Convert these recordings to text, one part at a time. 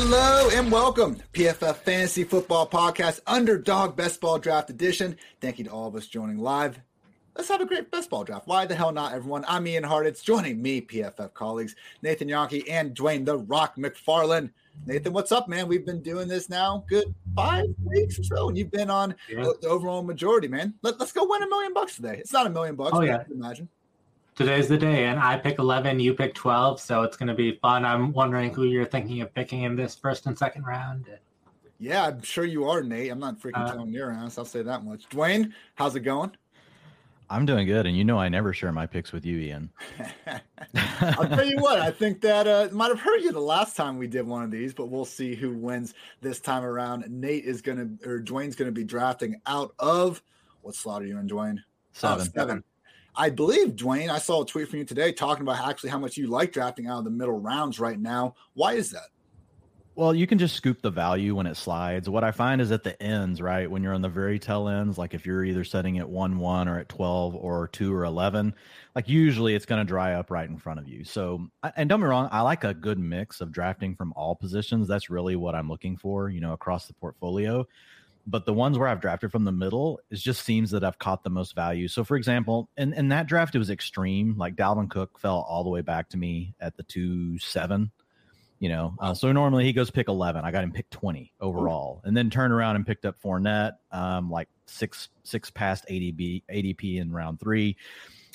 Hello and welcome to PFF Fantasy Football Podcast Underdog Best Ball Draft Edition. Thank you to all of us joining live. Let's have a great best ball draft. Why the hell not, everyone? I'm Ian Hartitz. Joining me, PFF colleagues Nathan Jahnke and Dwain the Rock McFarland. Nathan, what's up, man? We've been doing this now good five weeks or so, and you've been on yeah. the overall majority, man. Let, us go win a million bucks today. It's not a million bucks. Oh yeah, imagine today's the day, and I pick 11, you pick 12, so it's going to be fun. I'm wondering who you're thinking of picking in this first and second round. Yeah, I'm sure you are, Nate. I'm not freaking uh, telling your ass. I'll say that much. Dwain, how's it going? I'm doing good, and you know I never share my picks with you, Ian. I'll tell you what, I think that uh, might have hurt you the last time we did one of these, but we'll see who wins this time around. Nate is gonna, or Dwain's gonna be drafting out of what slot are you in, Dwain? Seven. Oh, seven. I believe, Dwain, I saw a tweet from you today talking about actually how much you like drafting out of the middle rounds right now. Why is that? Well, you can just scoop the value when it slides. What I find is at the ends, right? When you're on the very tail ends, like if you're either setting at 1 1 or at 12 or 2 or 11, like usually it's going to dry up right in front of you. So, and don't be wrong, I like a good mix of drafting from all positions. That's really what I'm looking for, you know, across the portfolio but the ones where I've drafted from the middle, it just seems that I've caught the most value. So, for example, in, in that draft, it was extreme. Like Dalvin Cook fell all the way back to me at the two seven. You know, uh, so normally he goes pick eleven. I got him pick twenty overall, and then turned around and picked up Fournette, um, like six six past ADP ADP in round three.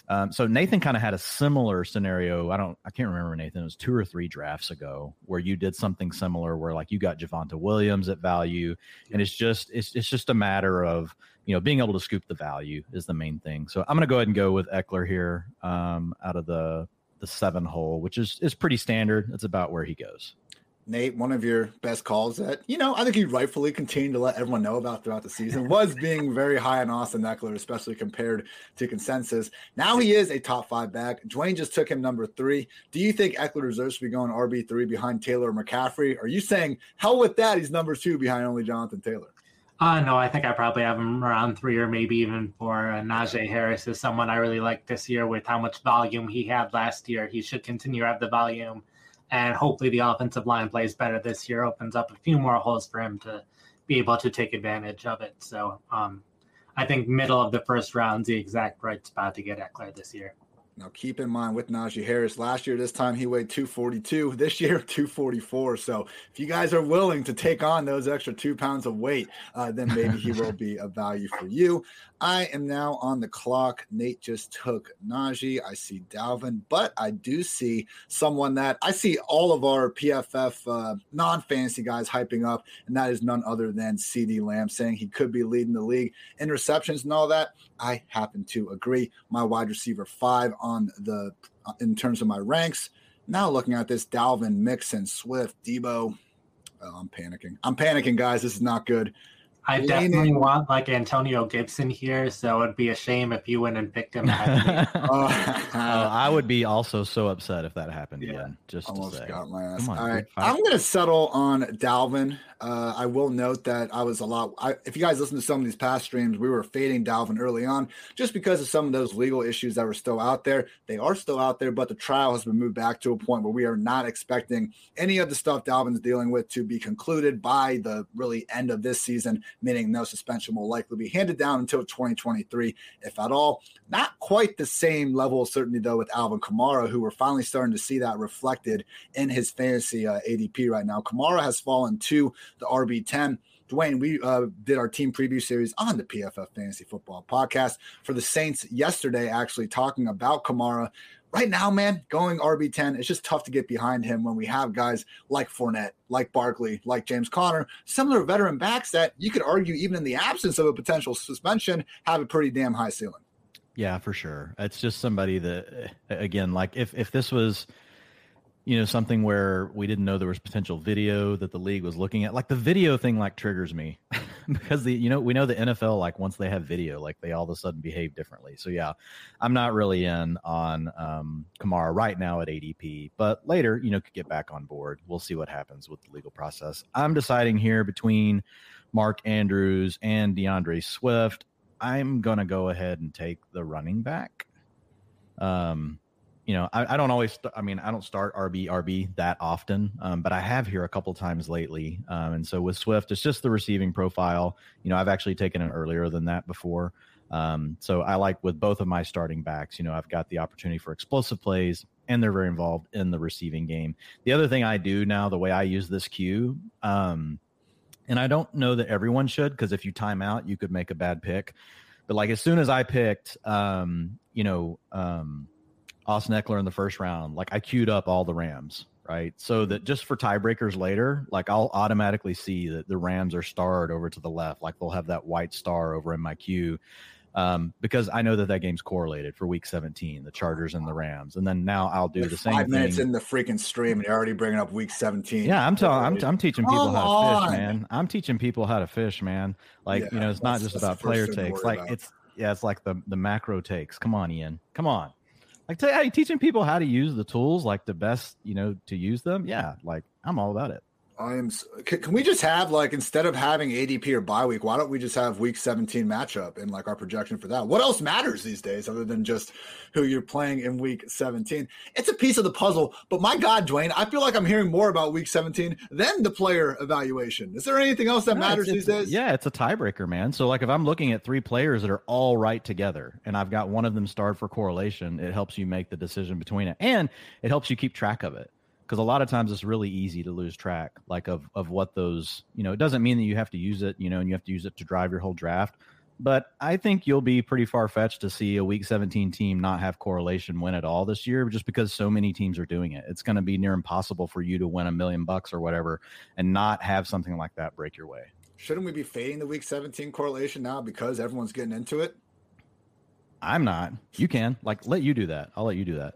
Um, so Nathan kind of had a similar scenario. I don't, I can't remember Nathan. It was two or three drafts ago where you did something similar, where like you got Javonte Williams at value, and it's just, it's, it's just a matter of you know being able to scoop the value is the main thing. So I'm going to go ahead and go with Ekeler here um, out of the the seven hole, which is is pretty standard. It's about where he goes. Nate, one of your best calls that, you know, I think you rightfully continue to let everyone know about throughout the season was being very high on Austin Ekeler, especially compared to consensus. Now he is a top five back. Dwain just took him number three. Do you think Ekeler deserves to be going RB3 behind Taylor or McCaffrey? Are you saying, hell with that, he's number two behind only Jonathan Taylor? Uh, no, I think I probably have him around three or maybe even four. Uh, Najee Harris is someone I really like this year with how much volume he had last year. He should continue to have the volume and hopefully the offensive line plays better this year, opens up a few more holes for him to be able to take advantage of it. So um, I think middle of the first round is the exact right spot to get Ekeler this year. Now, keep in mind with Najee Harris, last year, this time he weighed 242. This year, 244. So, if you guys are willing to take on those extra two pounds of weight, uh, then maybe he will be a value for you. I am now on the clock. Nate just took Najee. I see Dalvin, but I do see someone that I see all of our PFF uh, non fantasy guys hyping up, and that is none other than CeeDee Lamb, saying he could be leading the league in receptions and all that. I happen to agree. My wide receiver five on the in terms of my ranks. Now looking at this, Dalvin, Mixon, Swift, Deebo. Oh, I'm panicking. I'm panicking, guys. This is not good. I definitely want like Antonio Gibson here, so it'd be a shame if you went and picked him. uh, I would be also so upset if that happened yeah. again. Just almost to say. got my ass. On, All right, I'm gonna settle on Dalvin. Uh, I will note that I was a lot. I, if you guys listen to some of these past streams, we were fading Dalvin early on just because of some of those legal issues that were still out there. They are still out there, but the trial has been moved back to a point where we are not expecting any of the stuff Dalvin's dealing with to be concluded by the really end of this season, meaning no suspension will likely be handed down until 2023, if at all. Not quite the same level of certainty, though, with Alvin Kamara, who we're finally starting to see that reflected in his fantasy uh, ADP right now. Kamara has fallen to the RB10. Dwain, we uh, did our team preview series on the PFF Fantasy Football podcast for the Saints yesterday, actually talking about Kamara. Right now, man, going RB10, it's just tough to get behind him when we have guys like Fournette, like Barkley, like James Conner, similar veteran backs that you could argue, even in the absence of a potential suspension, have a pretty damn high ceiling. Yeah, for sure. It's just somebody that, again, like if if this was you know something where we didn't know there was potential video that the league was looking at. Like the video thing like triggers me because the you know we know the NFL like once they have video like they all of a sudden behave differently. So yeah I'm not really in on um Kamara right now at ADP but later you know could get back on board. We'll see what happens with the legal process. I'm deciding here between Mark Andrews and DeAndre Swift. I'm gonna go ahead and take the running back. Um you know, I, I don't always. St- I mean, I don't start RB RB that often, um, but I have here a couple times lately. Um, and so with Swift, it's just the receiving profile. You know, I've actually taken it earlier than that before. Um, so I like with both of my starting backs. You know, I've got the opportunity for explosive plays, and they're very involved in the receiving game. The other thing I do now, the way I use this queue, um, and I don't know that everyone should, because if you time out, you could make a bad pick. But like as soon as I picked, um, you know, um, Austin Ekeler in the first round, like I queued up all the Rams, right? So that just for tiebreakers later, like I'll automatically see that the Rams are starred over to the left, like they'll have that white star over in my queue. Um, because I know that that game's correlated for Week 17, the Chargers and the Rams, and then now I'll do Like the same. Five minutes thing. in the freaking stream, and you're already bringing up Week 17. Yeah, I'm telling. I'm, I'm teaching people Come how to fish, man. I'm teaching people how to fish, man. Like you know, it's not just about player takes. Like about. it's yeah, it's like the the macro takes. Come on, Ian. Come on. Like t- hey, teaching people how to use the tools, like the best, you know, to use them. Yeah, like I'm all about it. I am. Can, can we just have like instead of having ADP or bye week, why don't we just have Week 17 matchup and like our projection for that? What else matters these days other than just who you're playing in Week 17? It's a piece of the puzzle, but my God, Dwain, I feel like I'm hearing more about Week 17 than the player evaluation. Is there anything else that No, matters it's- these it's- days? Yeah, it's a tiebreaker, man. So like if I'm looking at three players that are all right together and I've got one of them starred for correlation, it helps you make the decision between it. And it helps you keep track of it. Because a lot of times it's really easy to lose track, like of of what those, you know, it doesn't mean that you have to use it, you know, and you have to use it to drive your whole draft. But I think you'll be pretty far fetched to see a week 17 team not have correlation win at all this year, just because so many teams are doing it. It's going to be near impossible for you to win a million bucks or whatever and not have something like that break your way. Shouldn't we be fading the Week 17 correlation now because everyone's getting into it? I'm not. You can. Like, let you do that. I'll let you do that.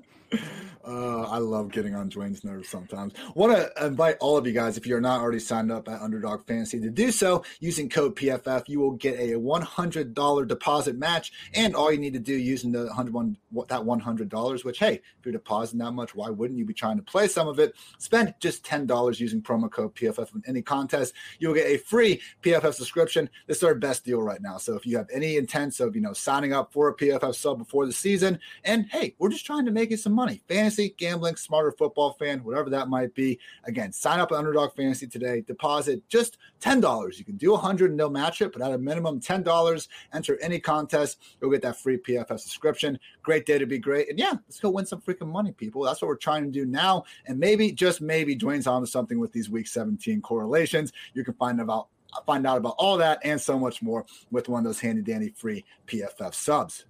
Uh, I love getting on Dwain's nerves sometimes. Want to invite all of you guys, if you're not already signed up at Underdog Fantasy, to do so using code PFF. You will get a $100 deposit match, and all you need to do using the 101 that $100, which hey, if you're depositing that much, why wouldn't you be trying to play some of it? Spend just $10 using promo code PFF in any contest. You'll get a free PFF subscription. This is our best deal right now. So if you have any intents of you know signing up for a PFF sub before the season, and hey, we're just trying to make you some money. Fantasy, gambling, smarter football fan, whatever that might be. Again, sign up at Underdog Fantasy today. Deposit just $10. You can do 100 and they'll match it, but at a minimum $10, enter any contest. You'll get that free PFF subscription. Great day to be great. And yeah, let's go win some freaking money, people. That's what we're trying to do now. And maybe, just maybe, Dwain's onto something with these week 17 correlations. You can find about find out about all that and so much more with one of those handy dandy free PFF subs.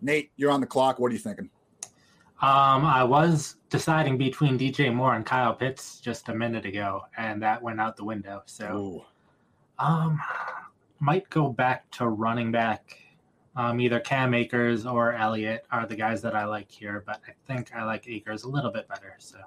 Nate, you're on the clock. What are you thinking? Um, I was deciding between DJ Moore and Kyle Pitts just a minute ago, and that went out the window. So, Ooh. um, might go back to running back. Um, either Cam Akers or Elliott are the guys that I like here, but I think I like Akers a little bit better. So,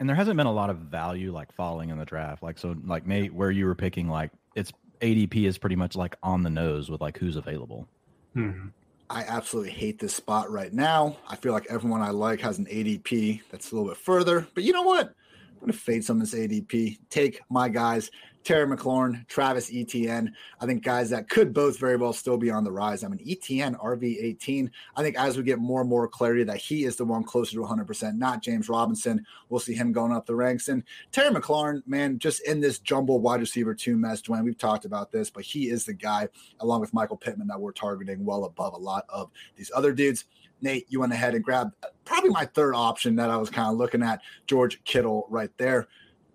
And there hasn't been a lot of value like falling in the draft. Like, so, like, Nate, where you were picking, like, it's ADP is pretty much like on the nose with like who's available. hmm. I absolutely hate this spot right now. I feel like everyone I like has an ADP that's a little bit further. But you know what? I'm going to fade some of this ADP. Take my guys, Terry McLaurin, Travis Etienne. I think guys that could both very well still be on the rise. I mean, Etienne, RB18. I think as we get more and more clarity that he is the one closer to 100%, not James Robinson, we'll see him going up the ranks. And Terry McLaurin, man, just in this jumble wide receiver two mess, Dwain, we've talked about this, but he is the guy, along with Michael Pittman, that we're targeting well above a lot of these other dudes. Nate, you went ahead and grabbed uh, probably my third option that I was kind of looking at, George Kittle right there.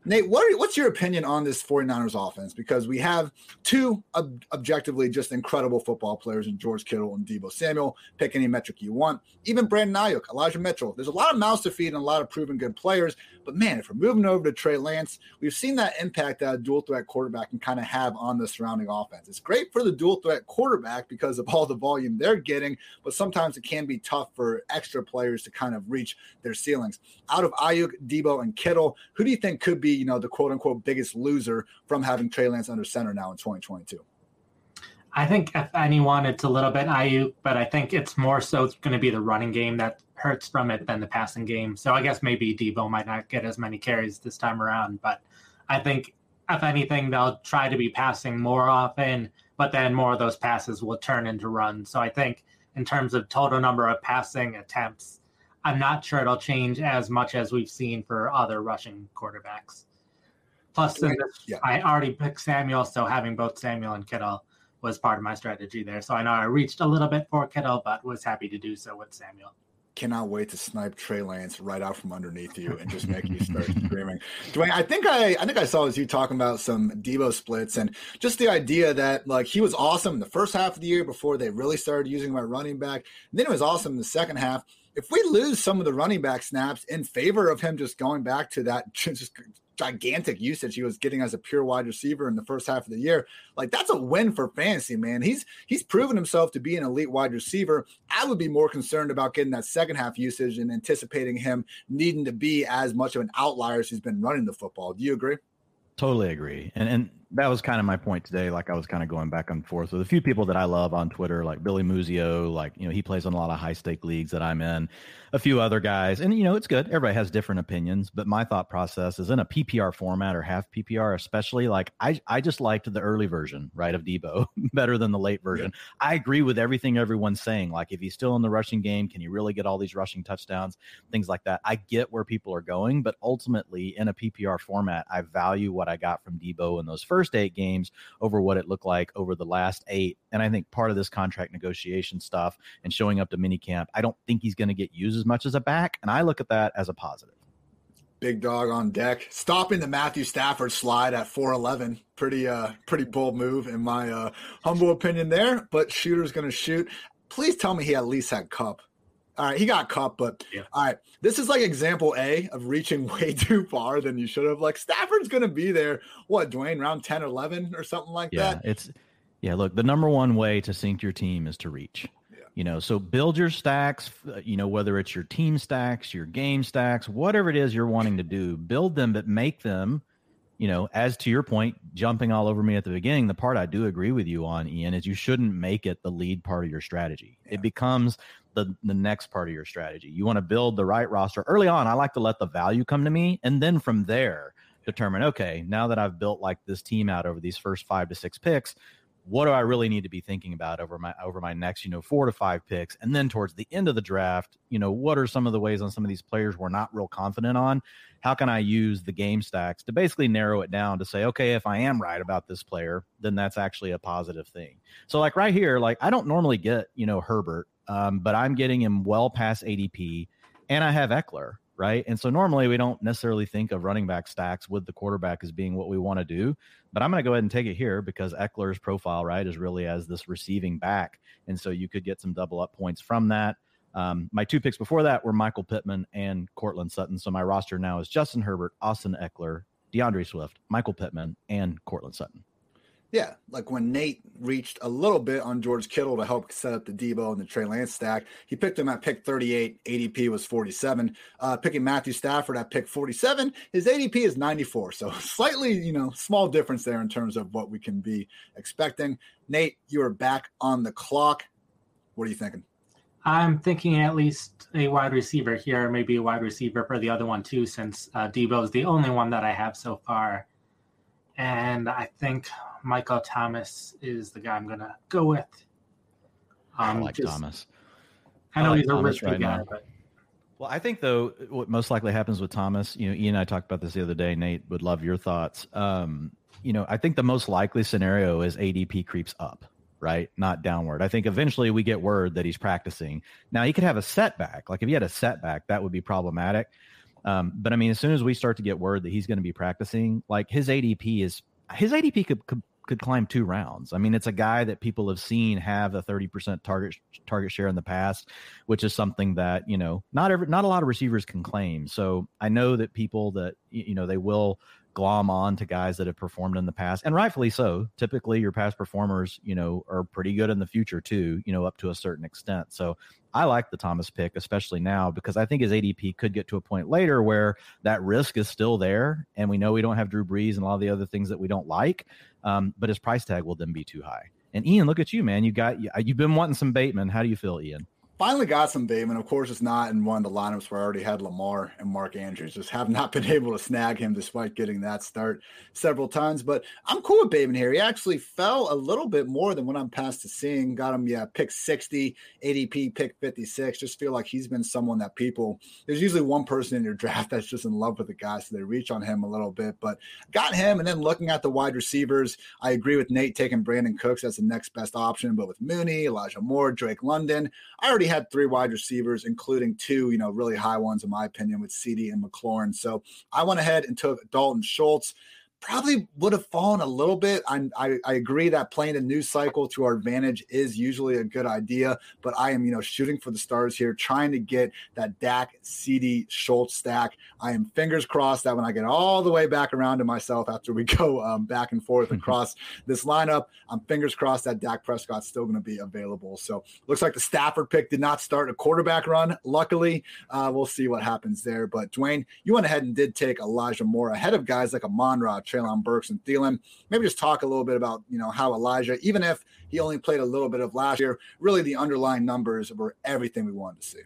Nate, what are, what's your opinion on this 49ers offense? Because we have two ob- objectively just incredible football players in George Kittle and Deebo Samuel. Pick any metric you want. Even Brandon Aiyuk, Elijah Mitchell. There's a lot of mouths to feed and a lot of proven good players. But man, if we're moving over to Trey Lance, we've seen that impact that a dual threat quarterback can kind of have on the surrounding offense. It's great for the dual threat quarterback because of all the volume they're getting, but sometimes it can be tough for extra players to kind of reach their ceilings. Out of Aiyuk, Deebo, and Kittle, who do you think could be, you know, the quote unquote biggest loser from having Trey Lance under center now in 2022? I think if anyone, it's a little bit Aiyuk, but I think it's more so it's going to be the running game that hurts from it than the passing game. So I guess maybe Deebo might not get as many carries this time around, but I think if anything, they'll try to be passing more often, but then more of those passes will turn into runs. So I think in terms of total number of passing attempts, I'm not sure it'll change as much as we've seen for other rushing quarterbacks. Plus, this, yeah. I already picked Samuel, so having both Samuel and Kittle was part of my strategy there. So I know I reached a little bit for Kittle, but was happy to do so with Samuel cannot wait to snipe Trey Lance right out from underneath you and just make you start screaming. Dwain, I think I I think I saw as you talking about some Deebo splits and just the idea that like he was awesome in the first half of the year before they really started using my running back. And then it was awesome in the second half. If we lose some of the running back snaps in favor of him just going back to that just gigantic usage he was getting as a pure wide receiver in the first half of the year. Like that's a win for fantasy, man. He's he's proven himself to be an elite wide receiver. I would be more concerned about getting that second half usage and anticipating him needing to be as much of an outlier as he's been running the football. Do you agree? Totally agree. And and that was kind of my point today. Like I was kind of going back and forth with a few people that I love on Twitter, like Billy Muzio. Like you know, he plays in a lot of high stake leagues that I'm in. A few other guys, and you know, it's good. Everybody has different opinions, but my thought process is in a PPR format or half PPR, especially. Like I, I just liked the early version, right, of Deebo better than the late version. I agree with everything everyone's saying. Like if he's still in the rushing game, can you really get all these rushing touchdowns, things like that? I get where people are going, but ultimately in a PPR format, I value what I got from Deebo in those first eight games over what it looked like over the last eight. And I think part of this contract negotiation stuff and showing up to minicamp, I don't think he's going to get used as much as a back. And I look at that as a positive. Big dog on deck, stopping the Matthew Stafford slide at 411. Pretty, uh, pretty bold move in my uh, humble opinion there. But shooter's going to shoot. Please tell me he at least had Kupp all right, he got caught, but yeah. all right, this is like example A of reaching way too far than you should have. Like Stafford's going to be there, what, Dwain, round 10 or 11 or something like yeah, that? It's, yeah, look, the number one way to sink your team is to reach. Yeah. You know, so build your stacks, uh, you know, whether it's your team stacks, your game stacks, whatever it is you're wanting to do, build them, but make them, you know, as to your point, jumping all over me at the beginning, the part I do agree with you on, Ian, is you shouldn't make it the lead part of your strategy. Yeah. It becomes the the next part of your strategy. You want to build the right roster early on. I like to let the value come to me, and then from there determine. Okay, now that I've built like this team out over these first five to six picks, what do I really need to be thinking about over my over my next you know four to five picks, and then towards the end of the draft, you know what are some of the ways on some of these players we're not real confident on? How can I use the game stacks to basically narrow it down to say, okay, if I am right about this player, then that's actually a positive thing. So like right here, like I don't normally get you know Herbert um, but I'm getting him well past ADP, and I have Ekeler, right? And so normally we don't necessarily think of running back stacks with the quarterback as being what we want to do, but I'm going to go ahead and take it here because Ekeler's profile, right, is really as this receiving back, and so you could get some double up points from that. Um, my two picks before that were Michael Pittman and Courtland Sutton. So my roster now is Justin Herbert, Austin Ekeler, DeAndre Swift, Michael Pittman, and Courtland Sutton. Yeah, like when Nate reached a little bit on George Kittle to help set up the Deebo and the Trey Lance stack, he picked him at pick 38. ADP was 47. Uh, picking Matthew Stafford at pick 47, his ADP is 94. So slightly, you know, small difference there in terms of what we can be expecting. Nate, you are back on the clock. What are you thinking? I'm thinking at least a wide receiver here, maybe a wide receiver for the other one too, since uh, Deebo is the only one that I have so far. And I think Michael Thomas is the guy I'm going to go with. Um, I like just, Thomas. I know I like he's a risky right guy, now. but. Well, I think though what most likely happens with Thomas, you know, Ian and I talked about this the other day. Nate would love your thoughts. Um, you know, I think the most likely scenario is ADP creeps up, right? Not downward. I think eventually we get word that he's practicing. Now he could have a setback. Like if he had a setback, that would be problematic. Um, but I mean, as soon as we start to get word that he's going to be practicing, like his ADP is his ADP could, could could climb two rounds. I mean, it's a guy that people have seen have a 30% target target share in the past, which is something that, you know, not every not a lot of receivers can claim. So I know that people that you know, they will glom on to guys that have performed in the past and rightfully so typically your past performers you know are pretty good in the future too you know up to a certain extent so i like the thomas pick especially now because i think his adp could get to a point later where that risk is still there and we know we don't have drew brees and a lot of the other things that we don't like um, but his price tag will then be too high. And ian look at you man. You got you've been wanting some bateman. How do you feel ian finally got some Bateman. Of course, it's not in one of the lineups where I already had Lamar and Mark Andrews. Just have not been able to snag him despite getting that start several times. But I'm cool with Bateman here. He actually fell a little bit more than what I'm past to seeing. Got him, yeah, pick 60, ADP pick 56. Just feel like he's been someone that people, there's usually one person in your draft that's just in love with the guy. So they reach on him a little bit. But got him. And then looking at the wide receivers, I agree with Nate taking Brandin Cooks as the next best option. But with Mooney, Elijah Moore, Drake London, I already had three wide receivers, including two, you know, really high ones in my opinion with CeeDee and McLaurin. So I went ahead and took Dalton Schultz probably would have fallen a little bit. I, I, I agree that playing a news cycle to our advantage is usually a good idea, but I am, you know, shooting for the stars here, trying to get that Dak CeeDee Schultz stack. I am fingers crossed that when I get all the way back around to myself after we go um, back and forth across this lineup, I'm fingers crossed that Dak Prescott's still going to be available. So looks like the Stafford pick did not start a quarterback run. Luckily, uh, we'll see what happens there. But Dwain, you went ahead and did take Elijah Moore ahead of guys like Amon Ra, Treylon Burks and Thielen. Maybe just talk a little bit about, you know, how Elijah, even if he only played a little bit of last year, really the underlying numbers were everything we wanted to see.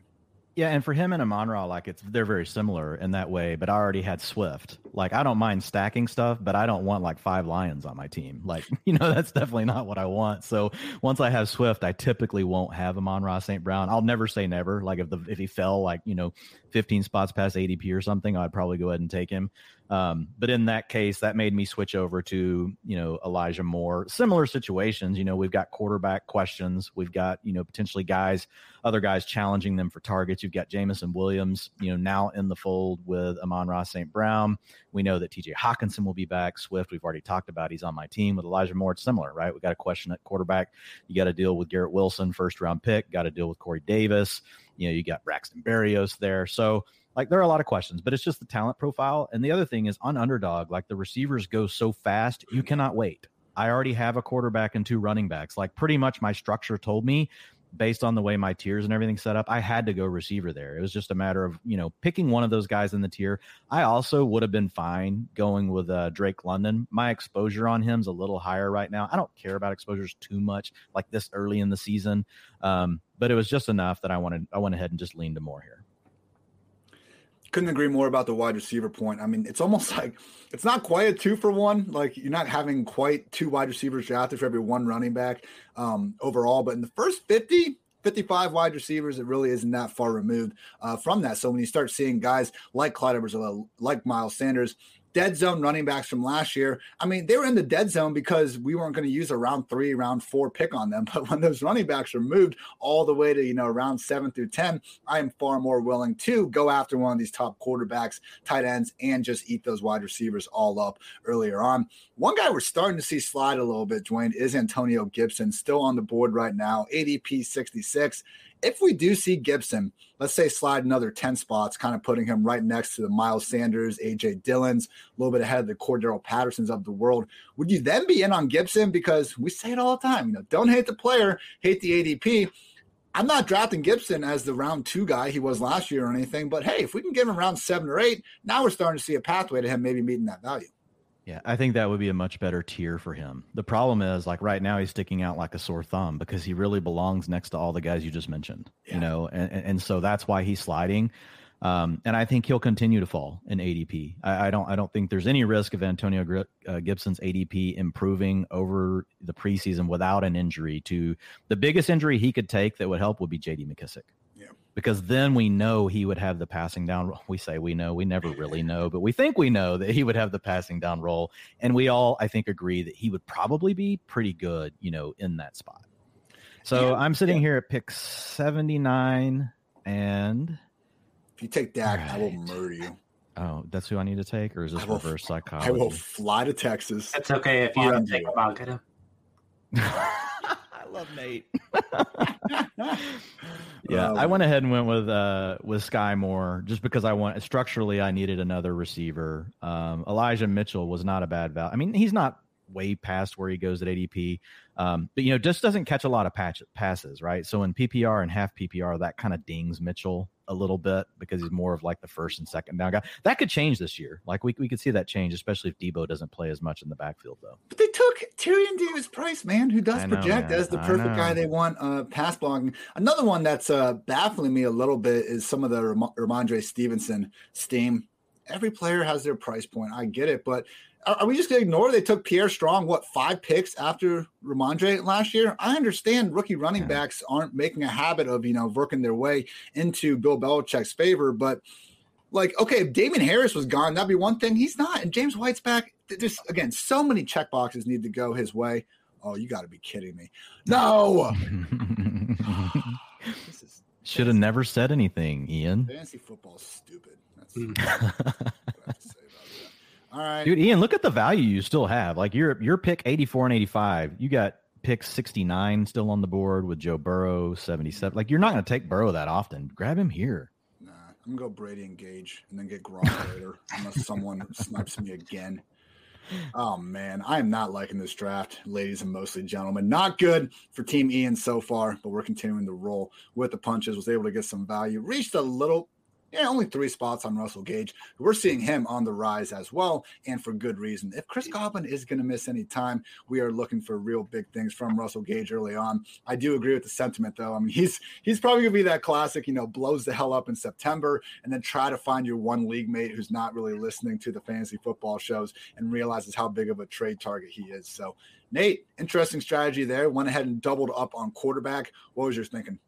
Yeah, and for him and Amon like it's they're very similar in that way. But I already had Swift. Like I don't mind stacking stuff, but I don't want like five Lions on my team. Like you know, that's definitely not what I want. So once I have Swift, I typically won't have Amon Ra St. Brown. I'll never say never. Like if the if he fell like you know 15 spots past ADP or something, I'd probably go ahead and take him. Um, but in that case, that made me switch over to, you know, Elijah Moore. Similar situations, you know, we've got quarterback questions. We've got, you know, potentially guys, other guys challenging them for targets. You've got Jameson Williams, you know, now in the fold with Amon Ra St. Brown. We know that TJ Hockenson will be back. Swift, we've already talked about. He's on my team with Elijah Moore. It's similar, right? We got a question at quarterback. You got to deal with Garrett Wilson, first round pick. Got to deal with Corey Davis. You know, you got Braxton Berrios there. So, like there are a lot of questions, but it's just the talent profile. And the other thing is on underdog, like the receivers go so fast, you cannot wait. I already have a quarterback and two running backs. Like pretty much my structure told me based on the way my tiers and everything set up, I had to go receiver there. It was just a matter of, you know, picking one of those guys in the tier. I also would have been fine going with uh, Drake London. My exposure on him's a little higher right now. I don't care about exposures too much like this early in the season. Um, but it was just enough that I wanted, I went ahead and just leaned to more here couldn't agree more about the wide receiver point. I mean, it's almost like it's not quite a two for one. Like you're not having quite two wide receivers drafted for every one running back um, overall. But in the first 50, 55 wide receivers, it really isn't that far removed uh, from that. So when you start seeing guys like Clyde Edwards, like Miles Sanders, dead zone running backs from last year. I mean, they were in the dead zone because we weren't going to use a round three, round four pick on them. But when those running backs are moved all the way to, you know, round seven through 10, I am far more willing to go after one of these top quarterbacks, tight ends, and just eat those wide receivers all up earlier on. One guy we're starting to see slide a little bit, Dwain, is Antonio Gibson, still on the board right now, ADP 66 if we do see Gibson, let's say slide another 10 spots, kind of putting him right next to the Miles Sanders, AJ Dillons, a little bit ahead of the Cordero Pattersons of the world, would you then be in on Gibson? Because we say it all the time, you know, don't hate the player, hate the ADP. I'm not drafting Gibson as the round two guy he was last year or anything, but hey, if we can get him around seven or eight, now we're starting to see a pathway to him maybe meeting that value. Yeah, I think that would be a much better tier for him. The problem is, like right now, he's sticking out like a sore thumb because he really belongs next to all the guys you just mentioned. Yeah. You know, and, and so that's why he's sliding. Um, and I think he'll continue to fall in ADP. I, I, don't. I don't think there's any risk of Antonio uh, Gibson's ADP improving over the preseason without an injury. To the biggest injury he could take that would help would be J.D. McKissic because then we know he would have the passing down. We say we know, we never really know, but we think we know that he would have the passing down role, and we all, I think, agree that he would probably be pretty good, you know, in that spot. So yeah, I'm sitting yeah. here at pick 79, and if you take Dak, right. I will murder you. Oh, that's who I need to take, or is this reverse psychology? I will fly to Texas. It's okay if you don't take him. I'll get him. Love Nate. yeah, um, I went ahead and went with uh with Skyy Moore just because I want structurally I needed another receiver. Um, Elijah Mitchell was not a bad value. I mean, he's not way past where he goes at ADP. Um, but you know, just doesn't catch a lot of patch, passes, right? So in PPR and half PPR, that kind of dings Mitchell a little bit because he's more of like the first and second down guy. That could change this year. Like we, we could see that change, especially if Deebo doesn't play as much in the backfield, though. But they took Tyrion Davis Price, man, who does know, project man. as the perfect guy they want uh, pass blocking. Another one that's uh, baffling me a little bit is some of the Ram- Rhamondre Stevenson steam. Every player has their price point. I get it, but are we just going to ignore they took Pierre Strong, what, five picks after Rhamondre last year? I understand rookie running backs aren't making a habit of, you know, working their way into Bill Belichick's favor, but like, okay, if Damien Harris was gone, that'd be one thing. He's not. And James White's back. There's, again, so many check boxes need to go his way. Oh, you got to be kidding me. No. Should have never said anything, Ian. Fantasy football's stupid. That's mm. All right. Dude, Ian, look at the value you still have. Like your your pick 84 and 85. You got pick 69 still on the board with Joe Burrow 77. Like you're not going to take Burrow that often. Grab him here. Nah, I'm going to go Brady and Gage and then get Gronk later unless someone snipes me again. Oh man, I am not liking this draft, ladies and mostly gentlemen. Not good for Team Ian so far, but we're continuing to roll with the punches. Was able to get some value, reached a little yeah, only three spots on Russell Gage. We're seeing him on the rise as well, and for good reason. If Chris Godwin is going to miss any time, we are looking for real big things from Russell Gage early on. I do agree with the sentiment, though. I mean, he's he's probably going to be that classic, you know, blows the hell up in September, and then try to find your one league mate who's not really listening to the fantasy football shows and realizes how big of a trade target he is. So, Nate, interesting strategy there. Went ahead and doubled up on quarterback. What was your thinking?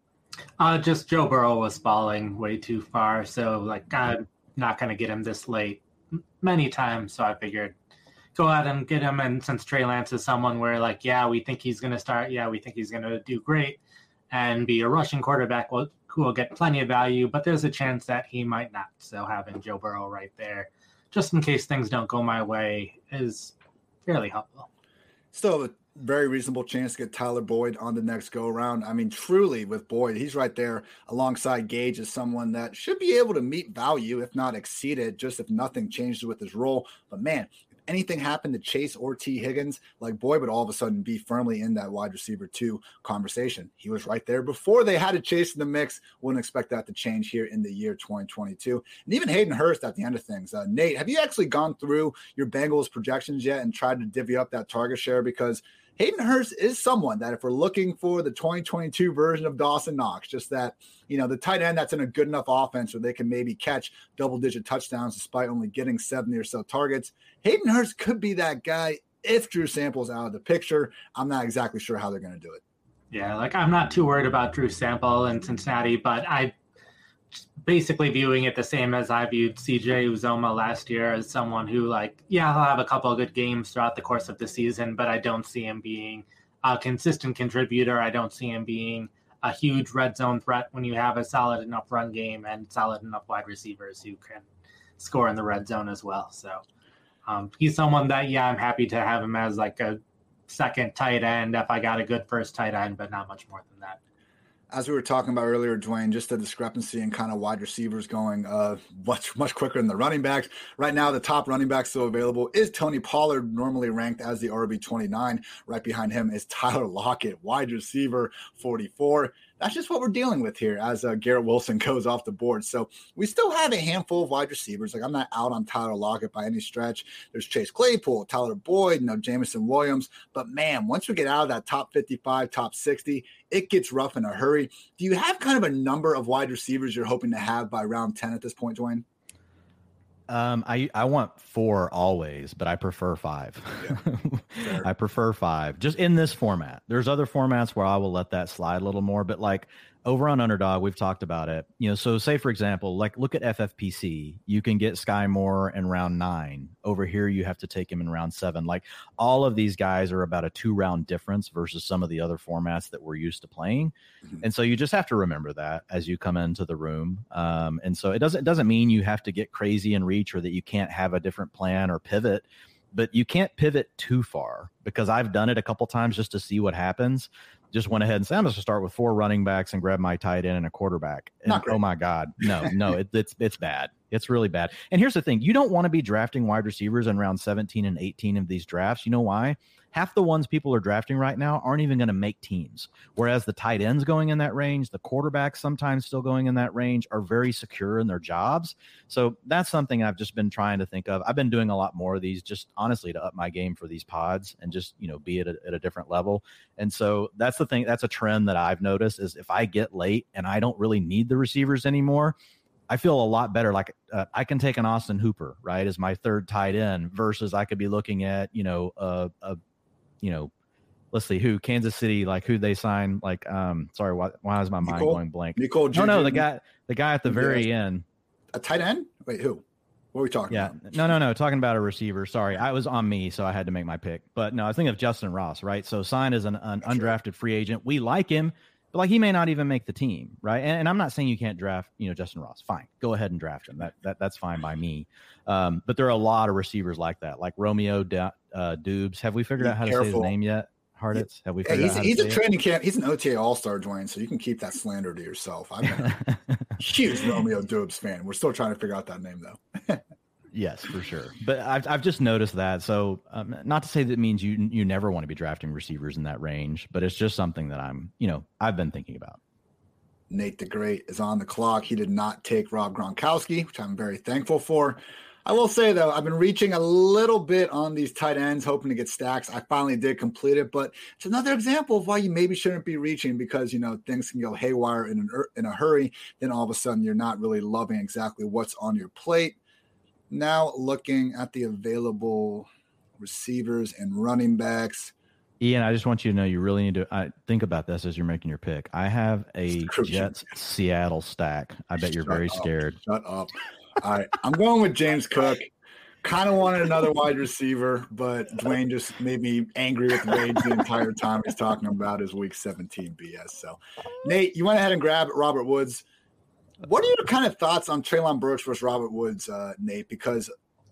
Uh, just Joe Burrow was falling way too far, so like I'm not gonna get him this late many times. So I figured go out and get him. And since Trey Lance is someone where like, yeah, we think he's gonna start, yeah, we think he's gonna do great and be a rushing quarterback who will get plenty of value, but there's a chance that he might not. So having Joe Burrow right there, just in case things don't go my way, is fairly helpful. Still, very reasonable chance to get Tyler Boyd on the next go around. I mean, truly with Boyd, he's right there alongside Gage as someone that should be able to meet value, if not exceed it, just if nothing changes with his role. But man, if anything happened to Chase or Tee Higgins, like Boyd would all of a sudden be firmly in that wide receiver two conversation. He was right there before they had a Chase in the mix. Wouldn't expect that to change here in the year 2022. And even Hayden Hurst at the end of things. Uh, Nate, have you actually gone through your Bengals projections yet and tried to divvy up that target share? Because Hayden Hurst is someone that if we're looking for the 2022 version of Dawson Knox, just that, you know, the tight end that's in a good enough offense where they can maybe catch double digit touchdowns despite only getting 70 or so targets. Hayden Hurst could be that guy if Drew Sample's out of the picture. I'm not exactly sure how they're going to do it. Yeah, like I'm not too worried about Drew Sample in Cincinnati, but I basically viewing it the same as I viewed CJ Uzomah last year as someone who, like, yeah, he'll have a couple of good games throughout the course of the season, but I don't see him being a consistent contributor. I don't see him being a huge red zone threat when you have a solid enough run game and solid enough wide receivers who can score in the red zone as well. So um, he's someone that, yeah, I'm happy to have him as like a second tight end if I got a good first tight end, but not much more than that as we were talking about earlier, Dwain, just the discrepancy in kind of wide receivers going uh, much much quicker than the running backs. Right now, the top running back still available is Tony Pollard, normally ranked as the RB twenty nine. Right behind him is Tyler Lockett, wide receiver forty four that's just what we're dealing with here as uh, Garrett Wilson goes off the board. So we still have a handful of wide receivers. Like I'm not out on Tyler Lockett by any stretch. There's Chase Claypool, Tyler Boyd, you know, Jameson Williams. But man, once we get out of that top 55, top 60, it gets rough in a hurry. Do you have kind of a number of wide receivers you're hoping to have by round 10 at this point, Dwain? Um, I I want four always, but I prefer five. Yeah, I prefer five, just in this format. There's other formats where I will let that slide a little more, but like over on underdog we've talked about it. You know so say for example like look at ffpc you can get skyy moore in round nine. Over here you have to take him in round seven. Like all of these guys are about a two round difference versus some of the other formats that we're used to playing. Mm-hmm. and so you just have to remember that as you come into the room. Um, and so it doesn't it doesn't mean you have to get crazy and reach or that you can't have a different plan or pivot but you can't pivot too far because I've done it a couple times just to see what happens just went ahead and said, I'm going to start with four running backs and grab my tight end and a quarterback. And, oh my God, no, no, it, it's it's bad. It's really bad. And here's the thing: you don't want to be drafting wide receivers in round 17 and 18 of these drafts. You know why? Half the ones people are drafting right now aren't even going to make teams. Whereas the tight ends going in that range, the quarterbacks sometimes still going in that range are very secure in their jobs. So that's something I've just been trying to think of. I've been doing a lot more of these just honestly to up my game for these pods and just, you know, be at a, at a different level. And so that's the thing. That's a trend that I've noticed is if I get late and I don't really need the receivers anymore, I feel a lot better. Like uh, I can take an Austin Hooper, right, as my third tight end versus I could be looking at, you know, a, a you know, let's see who Kansas City like who they signed like um sorry why why is my mind Nicole, going blank? Nicole No, no, the guy the guy at the very end. A tight end? Wait, who? What are we talking yeah. about? No, no, no. Talking about a receiver. Sorry. I was on me, so I had to make my pick. But no, I was thinking of Justyn Ross, right? So signed as an, an undrafted free agent. We like him, but like he may not even make the team, right? And, and, I'm not saying you can't draft, you know, Justyn Ross. Fine, go ahead and draft him. That, that that's fine by me. Um, but there are a lot of receivers like that, like Romeo uh, Doubs. Have we figured Be out how careful. to say his name yet? Hartitz? Have we? Yeah, he's, he's a training it? camp. He's an OTA All Star, Dwain. So you can keep that slander to yourself. I'm a huge Romeo Doubs fan. We're still trying to figure out that name though. yes, for sure. But I've I've just noticed that. So um, not to say that means you you never want to be drafting receivers in that range, but it's just something that I'm you know I've been thinking about. Nate the Great is on the clock. He did not take Rob Gronkowski, which I'm very thankful for. I will say though, I've been reaching a little bit on these tight ends, hoping to get stacks. I finally did complete it, but it's another example of why you maybe shouldn't be reaching because you know things can go haywire in an, in a hurry. Then all of a sudden, you're not really loving exactly what's on your plate. Now looking at the available receivers and running backs. Ian, I just want you to know you really need to I, think about this as you're making your pick. I have a Jets Seattle stack. I bet you're very up, scared. Shut up. All right, I'm going with James Cook. Kind of wanted another wide receiver, but Dwain just made me angry with Wade the entire time he's talking about his Week 17 BS. So, Nate, you went ahead and grabbed Robert Woods. What are your kind of thoughts on Treylon Burks versus Robert Woods, uh, Nate? Because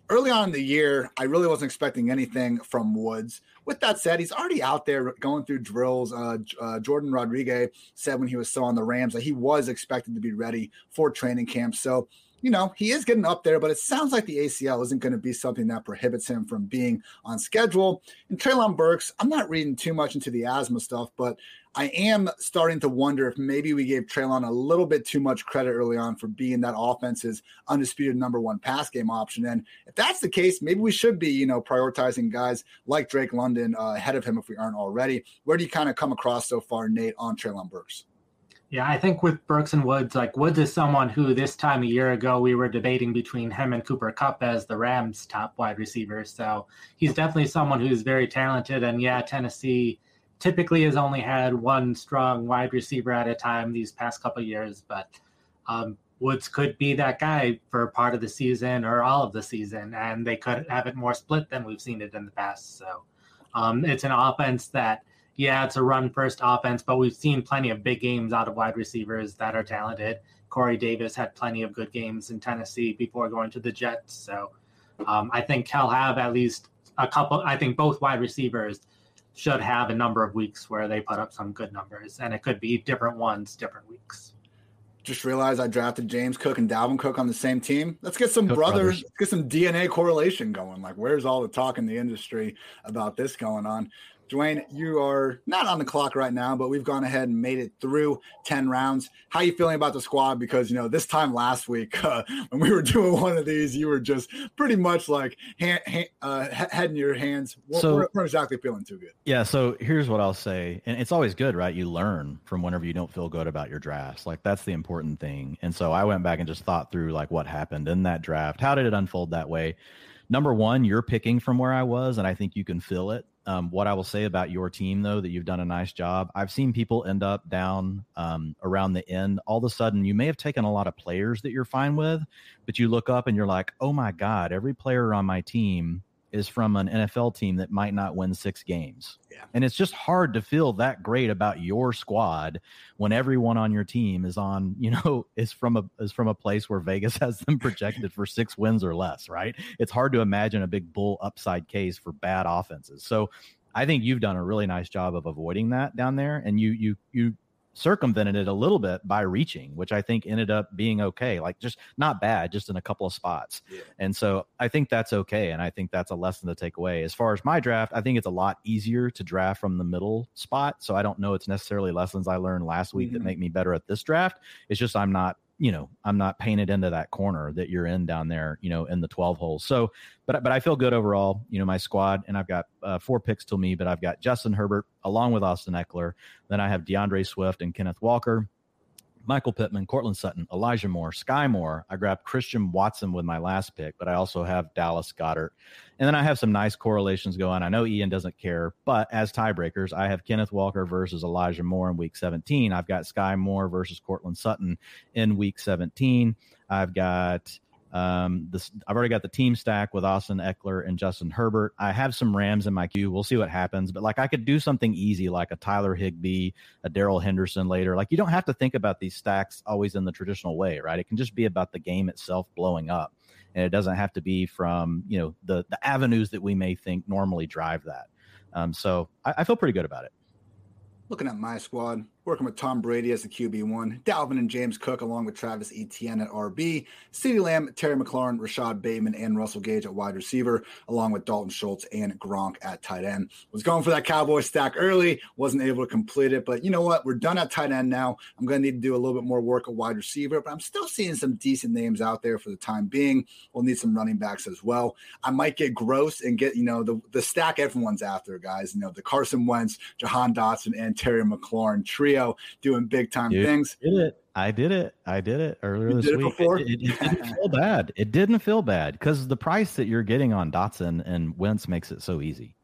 early on in the year, I really wasn't expecting anything from Woods. With that said, he's already out there going through drills. Uh, uh, Jourdan Rodrigue said when he was still on the Rams that he was expected to be ready for training camp. So, you know, he is getting up there, but it sounds like the ACL isn't going to be something that prohibits him from being on schedule. And Treylon Burks, I'm not reading too much into the asthma stuff, but I am starting to wonder if maybe we gave Treylon a little bit too much credit early on for being that offense's undisputed number one pass game option. And if that's the case, maybe we should be, you know, prioritizing guys like Drake London uh, ahead of him if we aren't already. Where do you kind of come across so far, Nate, on Treylon Burks? Yeah, I think with Burks and Woods, like Woods is someone who this time a year ago we were debating between him and Cooper Kupp as the Rams' top wide receiver. So he's definitely someone who's very talented. And yeah, Tennessee typically has only had one strong wide receiver at a time these past couple years, but um, Woods could be that guy for part of the season or all of the season, and they could have it more split than we've seen it in the past. So um, it's an offense that yeah, it's a run first offense, but we've seen plenty of big games out of wide receivers that are talented. Corey Davis had plenty of good games in Tennessee before going to the Jets. So um, I think he'll have at least a couple. I think both wide receivers should have a number of weeks where they put up some good numbers, and it could be different ones, different weeks. Just realized I drafted James Cook and Dalvin Cook on the same team. Let's get some brothers, brothers, let's get some DNA correlation going. Like, where's all the talk in the industry about this going on? Dwain, you are not on the clock right now, but we've gone ahead and made it through 10 rounds. How are you feeling about the squad? Because, you know, this time last week, uh, when we were doing one of these, you were just pretty much like hand, hand, uh, head in your hands. We're, so, we're, we're exactly feeling too good. Yeah. So here's what I'll say. And it's always good, right? You learn from whenever you don't feel good about your drafts. Like that's the important thing. And so I went back and just thought through like what happened in that draft. How did it unfold that way? Number one, you're picking from where I was, and I think you can feel it um, what I will say about your team, though, that you've done a nice job. I've seen people end up down um, around the end. All of a sudden, you may have taken a lot of players that you're fine with, but you look up and you're like, oh my God, every player on my team is from an NFL team that might not win six games. Yeah. And it's just hard to feel that great about your squad when everyone on your team is on, you know, is from a is from a place where Vegas has them projected for six wins or less, right? It's hard to imagine a big bull upside case for bad offenses. So I think you've done a really nice job of avoiding that down there. And you you you circumvented it a little bit by reaching, which I think ended up being okay. Like just not bad, just in a couple of spots. Yeah. And so I think that's okay. And I think that's a lesson to take away. As far as my draft, I think it's a lot easier to draft from the middle spot. So I don't know it's necessarily lessons I learned last week mm-hmm. that make me better at this draft. It's just I'm not you know i'm not painted into that corner that you're in down there you know in the 12 holes so but but i feel good overall you know my squad and i've got uh, four picks till me but i've got justin herbert along with austin Ekeler. then i have DeAndre swift and kenneth walker Michael Pittman, Courtland Sutton, Elijah Moore, Skyy Moore. I grabbed Christian Watson with my last pick, but I also have Dallas Goedert. And then I have some nice correlations going. I know Ian doesn't care, but as tiebreakers, I have Kenneth Walker versus Elijah Moore in week 17. I've got Skyy Moore versus Courtland Sutton in week 17. I've got um, this I've already got the team stack with Austin Ekeler and Justin Herbert. I have some Rams in my queue. We'll see what happens. But like I could do something easy like a Tyler Higbee, a Darrell Henderson later. Like you don't have to think about these stacks always in the traditional way, right? It can just be about the game itself blowing up. And it doesn't have to be from, you know, the the avenues that we may think normally drive that. Um, so I, I feel pretty good about it. Looking at my squad, working with Tom Brady as the QB1, Dalvin and James Cook along with Travis Etienne at RB, CeeDee Lamb, Terry McLaurin, Rashod Bateman, and Russell Gage at wide receiver, along with Dalton Schultz and Gronk at tight end. Was going for that Cowboy stack early, wasn't able to complete it, but you know what? We're done at tight end now. I'm going to need to do a little bit more work at wide receiver, but I'm still seeing some decent names out there for the time being. We'll need some running backs as well. I might get gross and get, you know, the, the stack everyone's after, guys. You know, the Carson Wentz, Jahan Dotson, and Terry McLaurin trio doing big time things. Did it. I did it. I did it earlier you this week. It, it, it, didn't feel bad. It didn't feel bad because the price that you're getting on Dotson and Wentz makes it so easy.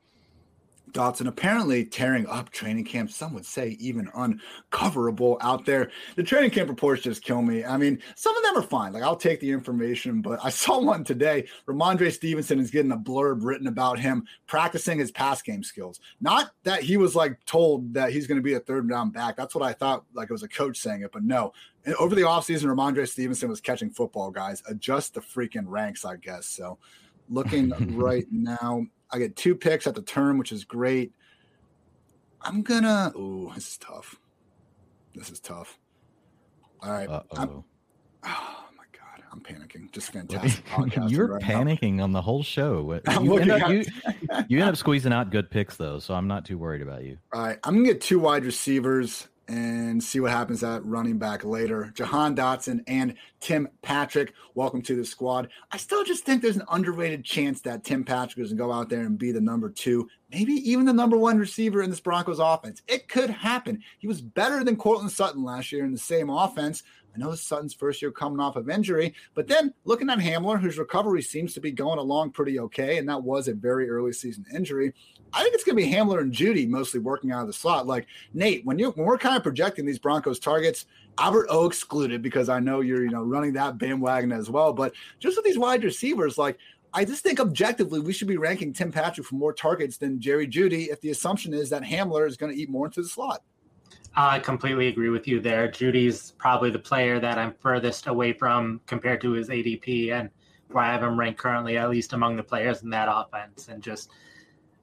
Dotson apparently tearing up training camp. Some would say even uncoverable out there. The training camp reports just kill me. I mean, some of them are fine. Like I'll take the information, but I saw one today. Rhamondre Stevenson is getting a blurb written about him practicing his pass game skills. Not that he was like told that he's going to be a third round back. That's what I thought. Like it was a coach saying it, but no. And over the offseason, Rhamondre Stevenson was catching football guys. Adjust the freaking ranks, I guess. So looking right now I get two picks at the turn, which is great. I'm gonna. Oh, this is tough. This is tough. All right. Oh my god, I'm panicking. Just fantastic You're right panicking now. on the whole show. You end, up, you, you end up squeezing out good picks though, so I'm not too worried about you. All right, I'm gonna get two wide receivers and see what happens at running back later. Jahan Dotson and Tim Patrick, welcome to the squad. I still just think there's an underrated chance that Tim Patrick is going to go out there and be the number two, maybe even the number one receiver in this Broncos offense. It could happen. He was better than Courtland Sutton last year in the same offense. I know Sutton's first year coming off of injury, but then looking at Hamler, whose recovery seems to be going along pretty okay, and that was a very early season injury. I think it's going to be Hamler and Jeudy mostly working out of the slot. Like Nate, when you when we're kind of projecting these Broncos targets, Albert O excluded because I know you're you know running that bandwagon as well. But just with these wide receivers, like I just think objectively we should be ranking Tim Patrick for more targets than Jerry Jeudy if the assumption is that Hamler is going to eat more into the slot. I completely agree with you there. Jeudy's probably the player that I'm furthest away from compared to his ADP and where I have him ranked currently, at least among the players in that offense. And just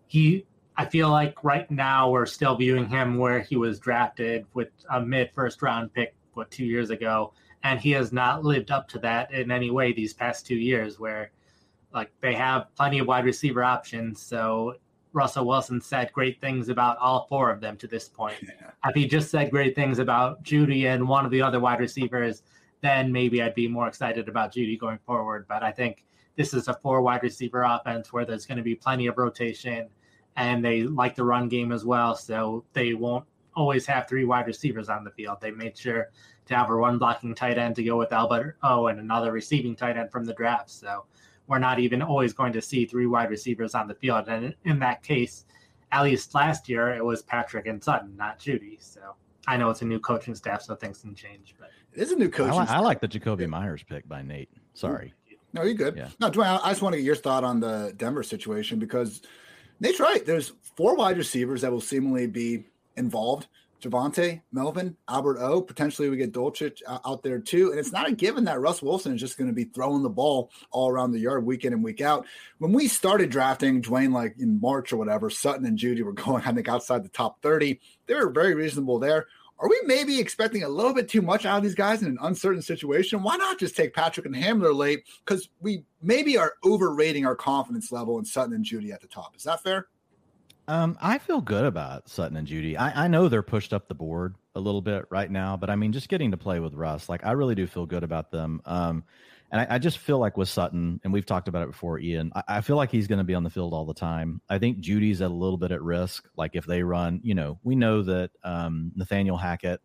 he, I feel like right now we're still viewing him where he was drafted with a mid first round pick, what, two years ago. And he has not lived up to that in any way these past two years, where like they have plenty of wide receiver options. So Russell Wilson said great things about all four of them to this point. Yeah. If he just said great things about Jeudy and one of the other wide receivers, then maybe I'd be more excited about Jeudy going forward. But I think this is a four wide receiver offense where there's going to be plenty of rotation and they like the run game as well. So they won't always have three wide receivers on the field. They made sure to have a run blocking tight end to go with Albert O and another receiving tight end from the draft. So we're not even always going to see three wide receivers on the field. And in that case, at least last year, it was Patrick and Sutton, not Jeudy. So I know it's a new coaching staff, so things can change. But it is a new coaching. I, I like the Jakobi Meyers pick by Nate. Sorry. No, you're good. Yeah. No, Dwain, I just want to get your thought on the Denver situation because Nate's right. There's four wide receivers that will seemingly be involved Javonte, Melvin, Albert O. Potentially we get Dulcich uh, out there too. And it's not a mm-hmm. given that Russ Wilson is just going to be throwing the ball all around the yard week in and week out. When we started drafting Dwain, like in March or whatever, Sutton and Jeudy were going, I think, outside the top 30. They were very reasonable there. are we maybe expecting a little bit too much out of these guys in an uncertain situation? Why not just take Patrick and Hamler late? Because we maybe are overrating our confidence level in Sutton and Jeudy at the top. Is that fair? Um, I feel good about Sutton and Jeudy. I, I know they're pushed up the board a little bit right now, but I mean, just getting to play with Russ, like I really do feel good about them. Um, and I, I, just feel like with Sutton, and we've talked about it before, Ian. I, I feel like he's going to be on the field all the time. I think Jeudy's at a little bit at risk. Like if they run, you know, we know that um, Nathaniel Hackett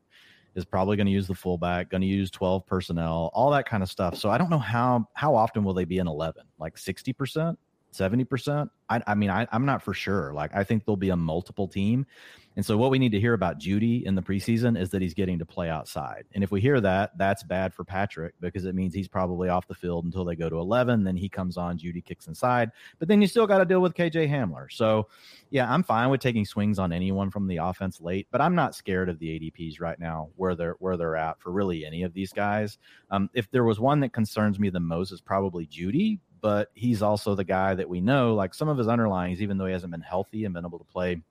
is probably going to use the fullback, going to use twelve personnel, all that kind of stuff. So I don't know how how often will they be in eleven? Like sixty percent, seventy percent. I, I mean, I, I'm not for sure. Like I think there'll be a multiple team. And so what we need to hear about Jeudy in the preseason is that he's getting to play outside. And if we hear that, that's bad for Patrick because it means he's probably off the field until they go to 11. Then he comes on, Jeudy kicks inside. But then you still got to deal with KJ Hamler. So, yeah, I'm fine with taking swings on anyone from the offense late, but I'm not scared of the ADPs right now where they're where they're at for really any of these guys. Um, if there was one that concerns me the most, is probably Jeudy. But he's also the guy that we know, like some of his underlines, even though he hasn't been healthy and been able to play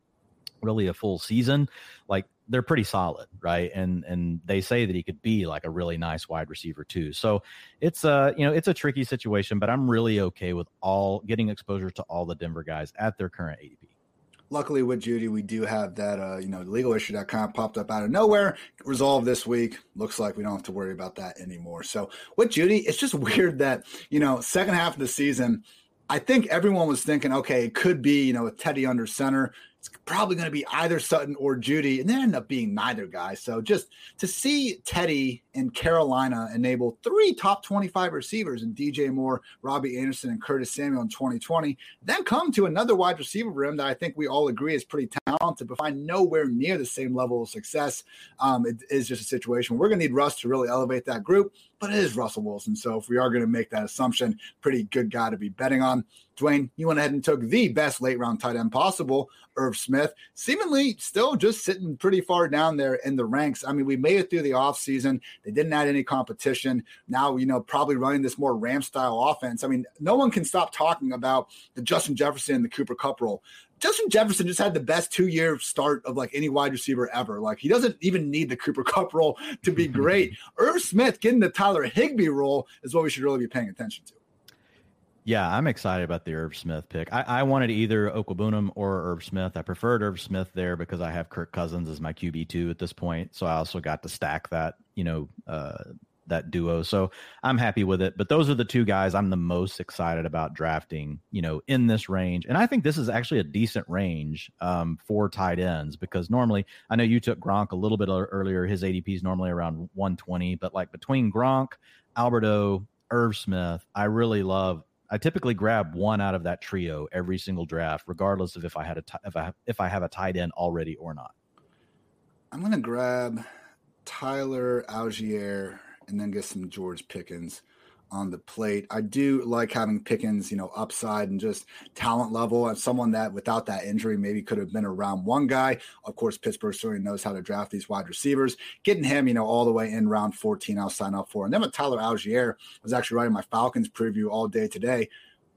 really a full season, like they're pretty solid, right? And and they say that he could be like a really nice wide receiver too. So it's a you know it's a tricky situation, but I'm really okay with all getting exposure to all the Denver guys at their current ADP. Luckily, with Jeudy, we do have that uh, you know legal issue that kind of popped up out of nowhere, resolved this week. Looks like we don't have to worry about that anymore. So with Jeudy, it's just weird that you know second half of the season. I think everyone was thinking, okay, it could be, you know, with Teddy under center, it's probably going to be either Sutton or Jeudy, and then end up being neither guy. So just to see Teddy and Carolina enable three top 25 receivers in DJ Moore, Robbie Anderson, and Curtis Samuel in 2020, then come to another wide receiver room that I think we all agree is pretty talented, but find nowhere near the same level of success. Um, it is just a situation we're going to need Russ to really elevate that group, but it is Russell Wilson. So if we are going to make that assumption, pretty good guy to be betting on. Dwain, you went ahead and took the best late round tight end possible, Irv Smith, seemingly still just sitting pretty far down there in the ranks. I mean, we made it through the offseason. They didn't add any competition. Now, you know, probably running this more Ram style offense. I mean, no one can stop talking about the Justin Jefferson, and the Cooper Kupp role. Justin Jefferson just had the best two year start of like any wide receiver ever. Like he doesn't even need the Cooper Kupp role to be great. Irv Smith getting the Tyler Higbee role is what we should really be paying attention to. Yeah, I'm excited about the Irv Smith pick. I, I wanted either Okwuegbunam or Irv Smith. I preferred Irv Smith there because I have Kirk Cousins as my QB two at this point. So I also got to stack that, you know, uh, that duo. So I'm happy with it. But those are the two guys I'm the most excited about drafting, you know, in this range. And I think this is actually a decent range um, for tight ends because normally I know you took Gronk a little bit earlier. His ADP is normally around 120, but like between Gronk, Alberto, Irv Smith, I really love I typically grab one out of that trio every single draft, regardless of if I had a t- if I if I have a tight end already or not. I'm gonna grab Tyler Allgeier and then get some George Pickens on the plate. I do like having Pickens, you know, upside and just talent level and someone that without that injury maybe could have been a round one guy. Of course, Pittsburgh certainly knows how to draft these wide receivers. Getting him, you know, all the way in round 14, I'll sign up for. And then with Tyler Allgeier, I was actually writing my Falcons preview all day today.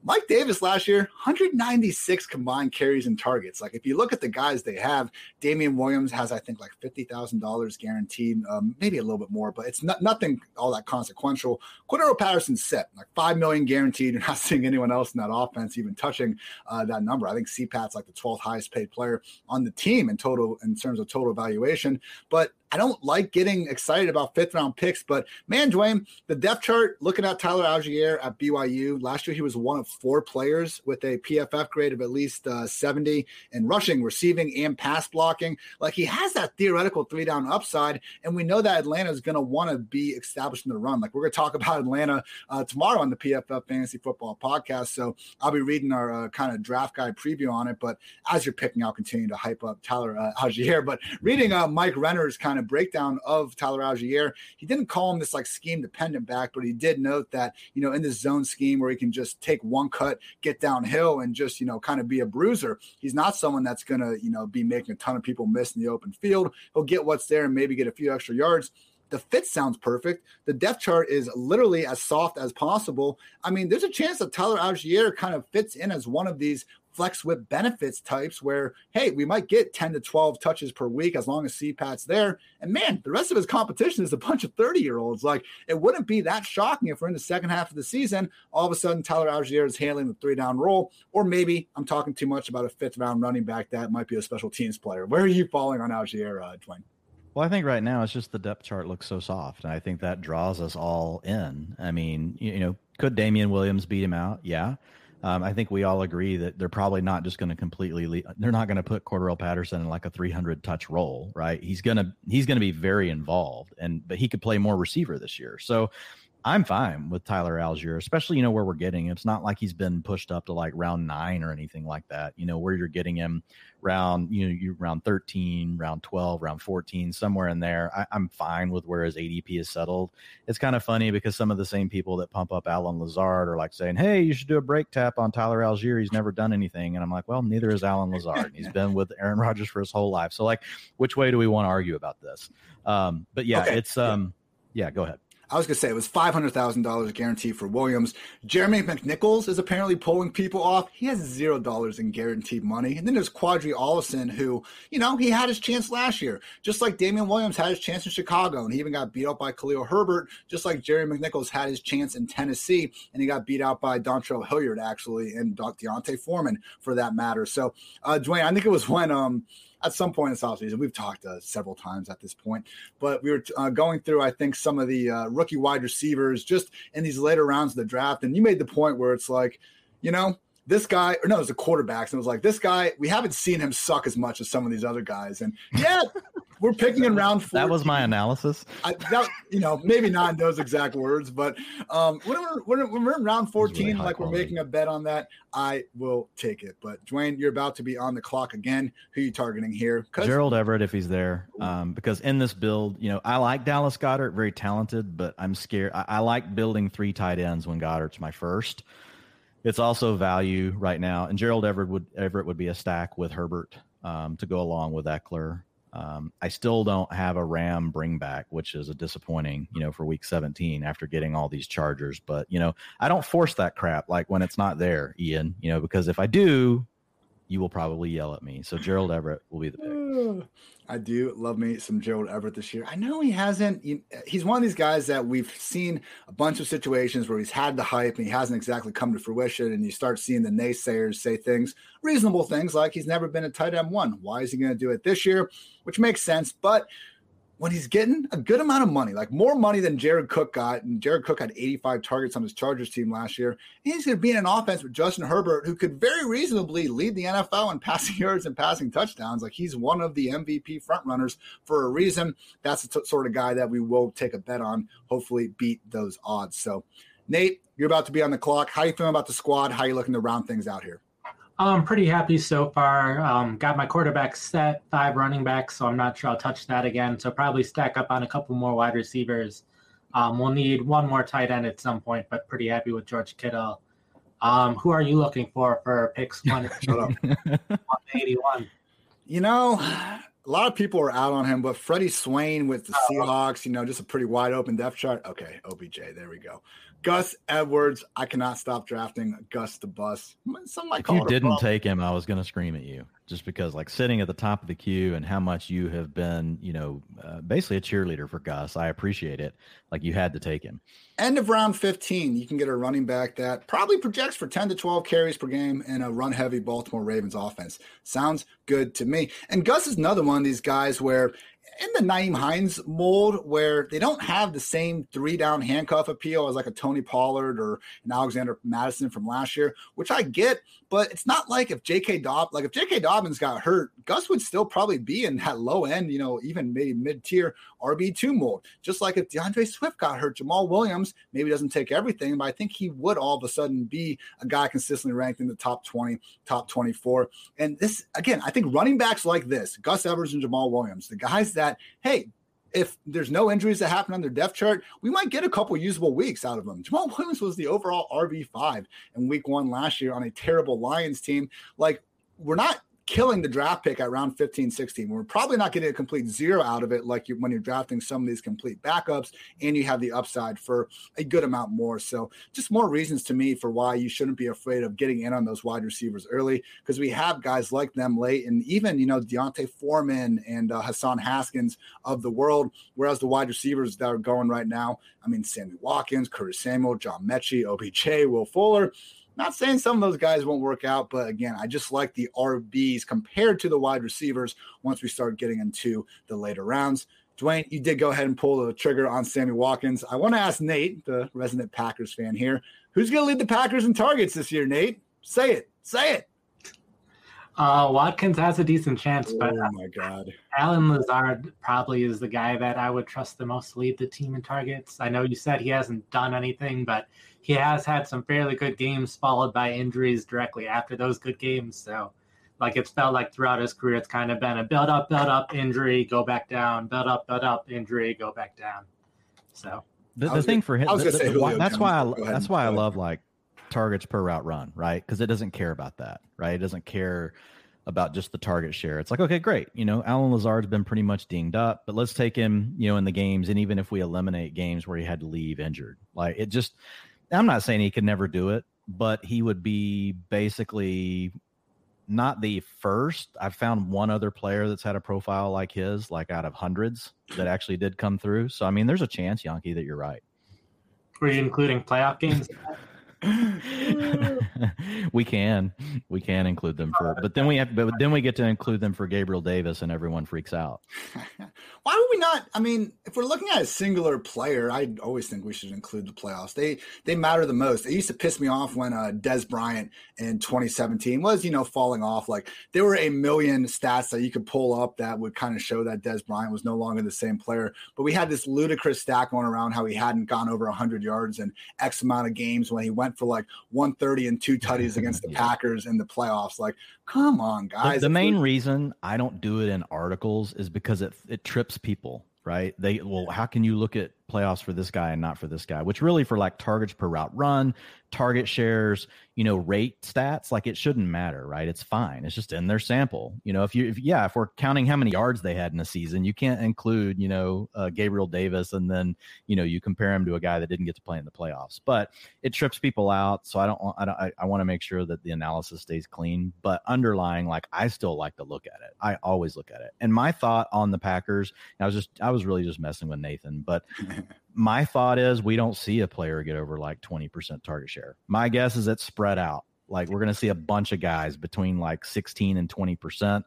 Mike Davis last year, 196 combined carries and targets. Like if you look at the guys they have, Damien Williams has I think like fifty thousand dollars guaranteed, um, maybe a little bit more, but it's not nothing all that consequential. Cordarrelle Patterson set like five million guaranteed. You're not seeing anyone else in that offense even touching uh, that number. I think CPAT's like the 12th highest paid player on the team in total in terms of total valuation. But I don't like getting excited about fifth round picks, but man, Dwain, the depth chart, looking at Tyler Allgeier at BYU, last year he was one of four players with a PFF grade of at least uh, 70 in rushing, receiving, and pass blocking. Like he has that theoretical three down upside, and we know that Atlanta is going to want to be established in the run. Like we're going to talk about Atlanta uh, tomorrow on the PFF Fantasy Football Podcast. So I'll be reading our uh, kind of draft guide preview on it. But as you're picking, I'll continue to hype up Tyler uh, Allgeier. But reading uh, Mike Renner's kind of breakdown of Tyler Allgeier. He didn't call him this like scheme dependent back, but he did note that, you know, in this zone scheme where he can just take one cut, get downhill, and just, you know, kind of be a bruiser, he's not someone that's going to, you know, be making a ton of people miss in the open field. He'll get what's there and maybe get a few extra yards the fit sounds perfect. The depth chart is literally as soft as possible. I mean, there's a chance that Tyler Allgeier kind of fits in as one of these flex whip benefits types where, hey, we might get 10 to 12 touches per week as long as CPAT's there. And man, the rest of his competition is a bunch of 30 year olds. Like, it wouldn't be that shocking if we're in the second half of the season, all of a sudden Tyler Allgeier is handling the three down role. Or maybe I'm talking too much about a fifth round running back that might be a special teams player. Where are you falling on Allgeier, uh, Dwain? Well, I think right now it's just the depth chart looks so soft, and I think that draws us all in. I mean, you, you know, could Damien Williams beat him out? Yeah. Um, I think we all agree that they're probably not just going to completely. Leave, they're not going to put Cordarrelle Patterson in like a 300 touch role, right? He's gonna he's gonna be very involved, and but he could play more receiver this year. So I'm fine with Tyler Allgeier, especially you know where we're getting. It's not like he's been pushed up to like round nine or anything like that. You know where you're getting him round you know you round 13, round 12, round 14, somewhere in there. I, am fine with where his ADP is settled. It's kind of funny because some of the same people that pump up Allen Lazard are like saying, "Hey, you should do a break tap on Tyler Allgeier. He's never done anything." And I'm like, "Well, neither is Allen Lazard. He's been with Aaron Rodgers for his whole life. So like, which way do we want to argue about this?" Um, but yeah, okay. it's um, yeah. yeah, go ahead. I was going to say it was $500,000 guaranteed for Williams. Jeremy McNichols is apparently pulling people off. He has $0 in guaranteed money. And then there's Qadree Ollison, who, you know, he had his chance last year, just like Damien Williams had his chance in Chicago. And he even got beat out by Khalil Herbert, just like Jerry McNichols had his chance in Tennessee. And he got beat out by Dontrell Hilliard, actually, and D'Onta Foreman for that matter. So, uh, Dwain, I think it was when, um, at some point in this offseason. We've talked uh, several times at this point, but we were uh, going through, I think, some of the uh, rookie wide receivers just in these later rounds of the draft. And you made the point where it's like, you know, this guy, or no, it was the quarterbacks, and it was like, this guy, we haven't seen him suck as much as some of these other guys. And yeah, we're picking in round four. That was my analysis. I, that, you know, maybe not in those exact words, but um, when, we're, when we're in round 14, really like we're making a bet on that, I will take it. But Dwain, you're about to be on the clock again. Who are you targeting here? Gerald Everett, if he's there. Um, because in this build, you know, I like Dallas Goedert, very talented, but I'm scared. I, I like building three tight ends when Goedert's my first. It's also value right now, and Gerald Everett would Everett would be a stack with Herbert um, to go along with Ekeler. Um, I still don't have a Ram bring back, which is a disappointing, you know, for week 17 after getting all these Chargers. But you know, I don't force that crap like when it's not there, Ian. You know, because if I do, you will probably yell at me. So Gerald Everett will be the pick. I do love me some Gerald Everett this year. I know he hasn't. He's one of these guys that we've seen a bunch of situations where he's had the hype and he hasn't exactly come to fruition. And you start seeing the naysayers say things, reasonable things like he's never been a tight end one. Why is he going to do it this year? Which makes sense. But when he's getting a good amount of money, like more money than Jared Cook got, and Jared Cook had 85 targets on his Chargers team last year, he's going to be in an offense with Justin Herbert, who could very reasonably lead the NFL in passing yards and passing touchdowns. Like he's one of the MVP frontrunners for a reason. That's the t- sort of guy that we will take a bet on, hopefully beat those odds. So, Nate, you're about to be on the clock. How you feeling about the squad? How you looking to round things out here? I'm pretty happy so far. Um, got my quarterback set, five running backs, so I'm not sure I'll touch that again. So probably stack up on a couple more wide receivers. Um, we'll need one more tight end at some point, but pretty happy with George Kittle. Um, who are you looking for for picks one, 181? You know, a lot of people are out on him, but Freddie Swain with the oh. Seahawks, you know, just a pretty wide open depth chart. Okay, OBJ, there we go. Gus Edwards, I cannot stop drafting Gus the bus. Some if you didn't take him, I was going to scream at you just because, like, sitting at the top of the queue and how much you have been, you know, uh, basically a cheerleader for Gus. I appreciate it. Like, you had to take him. End of round 15, you can get a running back that probably projects for 10 to 12 carries per game in a run heavy Baltimore Ravens offense. Sounds good to me. And Gus is another one of these guys where in the Nyheim Hines mold where they don't have the same three down handcuff appeal as like a Tony Pollard or an Alexander Mattison from last year, which I get, but it's not like if J.K. Dobb, like if J.K. Dobbins got hurt, Gus would still probably be in that low end, you know, even maybe mid tier RB2 mold. Just like if D'Andre Swift got hurt, Jamaal Williams maybe doesn't take everything, but I think he would all of a sudden be a guy consistently ranked in the top 20, top 24. And this, again, I think running backs like this, Gus Evers and Jamaal Williams, the guys that, hey, if there's no injuries that happen on their depth chart, we might get a couple usable weeks out of them. Jamaal Williams was the overall RB5 in week one last year on a terrible Lions team. Like, we're not killing the draft pick at round 15, 16. We're probably not getting a complete zero out of it, like you, when you're drafting some of these complete backups, and you have the upside for a good amount more. So, just more reasons to me for why you shouldn't be afraid of getting in on those wide receivers early, because we have guys like them late, and even you know D'Onta Foreman and uh, Hassan Haskins of the world. Whereas the wide receivers that are going right now, I mean, Sammy Watkins, Curtis Samuel, John Metchie, OBJ, Will Fuller not saying some of those guys won't work out, but again, I just like the RBs compared to the wide receivers once we start getting into the later rounds. Dwain, you did go ahead and pull the trigger on Sammy Watkins. I want to ask Nate, the resident Packers fan here, who's going to lead the Packers in targets this year, Nate? Say it. Say it. Uh, Watkins has a decent chance, but oh my god, Allen Lazard probably is the guy that I would trust the most to lead the team in targets. I know you said he hasn't done anything, but he has had some fairly good games followed by injuries directly after those good games. So, like it's felt like throughout his career, it's kind of been a build up, build up, injury, go back down, build up, build up, injury, go back down. So the, the thing for him, the, the, that's why I, that's why I love like targets per route run, right? Because it doesn't care about that, right? It doesn't care about just the target share. It's like, okay, great. You know, Allen Lazard's been pretty much dinged up, but let's take him, you know, in the games. And even if we eliminate games where he had to leave injured, like it just, I'm not saying he could never do it, but he would be basically not the first. I've found one other player that's had a profile like his, like out of hundreds that actually did come through. So, I mean, there's a chance, Jahnke, that you're right. Were you including playoff games? we can we can include them for but then we have but then we get to include them for gabriel davis and everyone freaks out. Why would we not i mean if we're looking at a singular player i always think we should include the playoffs. They they matter the most. It used to piss me off when uh dez bryant in 2017 was you know falling off. Like there were a million stats that you could pull up that would kind of show that dez bryant was no longer the same player but we had this ludicrous stat going around how he hadn't gone over 100 yards in x amount of games when he went went for like 130 and two tutties against the yeah. Packers in the playoffs. Like, come on, guys. The, the main reason I don't do it in articles is because it it trips people, right? They well, how can you look at playoffs for this guy and not for this guy? Which really for like targets per route run, target shares, you know, rate stats, like it shouldn't matter, right? It's fine. It's just in their sample. You know, if you, if, yeah, if we're counting how many yards they had in a season, you can't include, you know, uh, Gabriel Davis and then, you know, you compare him to a guy that didn't get to play in the playoffs. But it trips people out. So I don't, I don't, I, I want to make sure that the analysis stays clean. But underlying, like, I still like to look at it. I always look at it. And my thought on the Packers, I was just, I was really just messing with Nathan, but my thought is we don't see a player get over like 20% target share. My guess is it's spread out. Like we're going to see a bunch of guys between like 16 and 20%.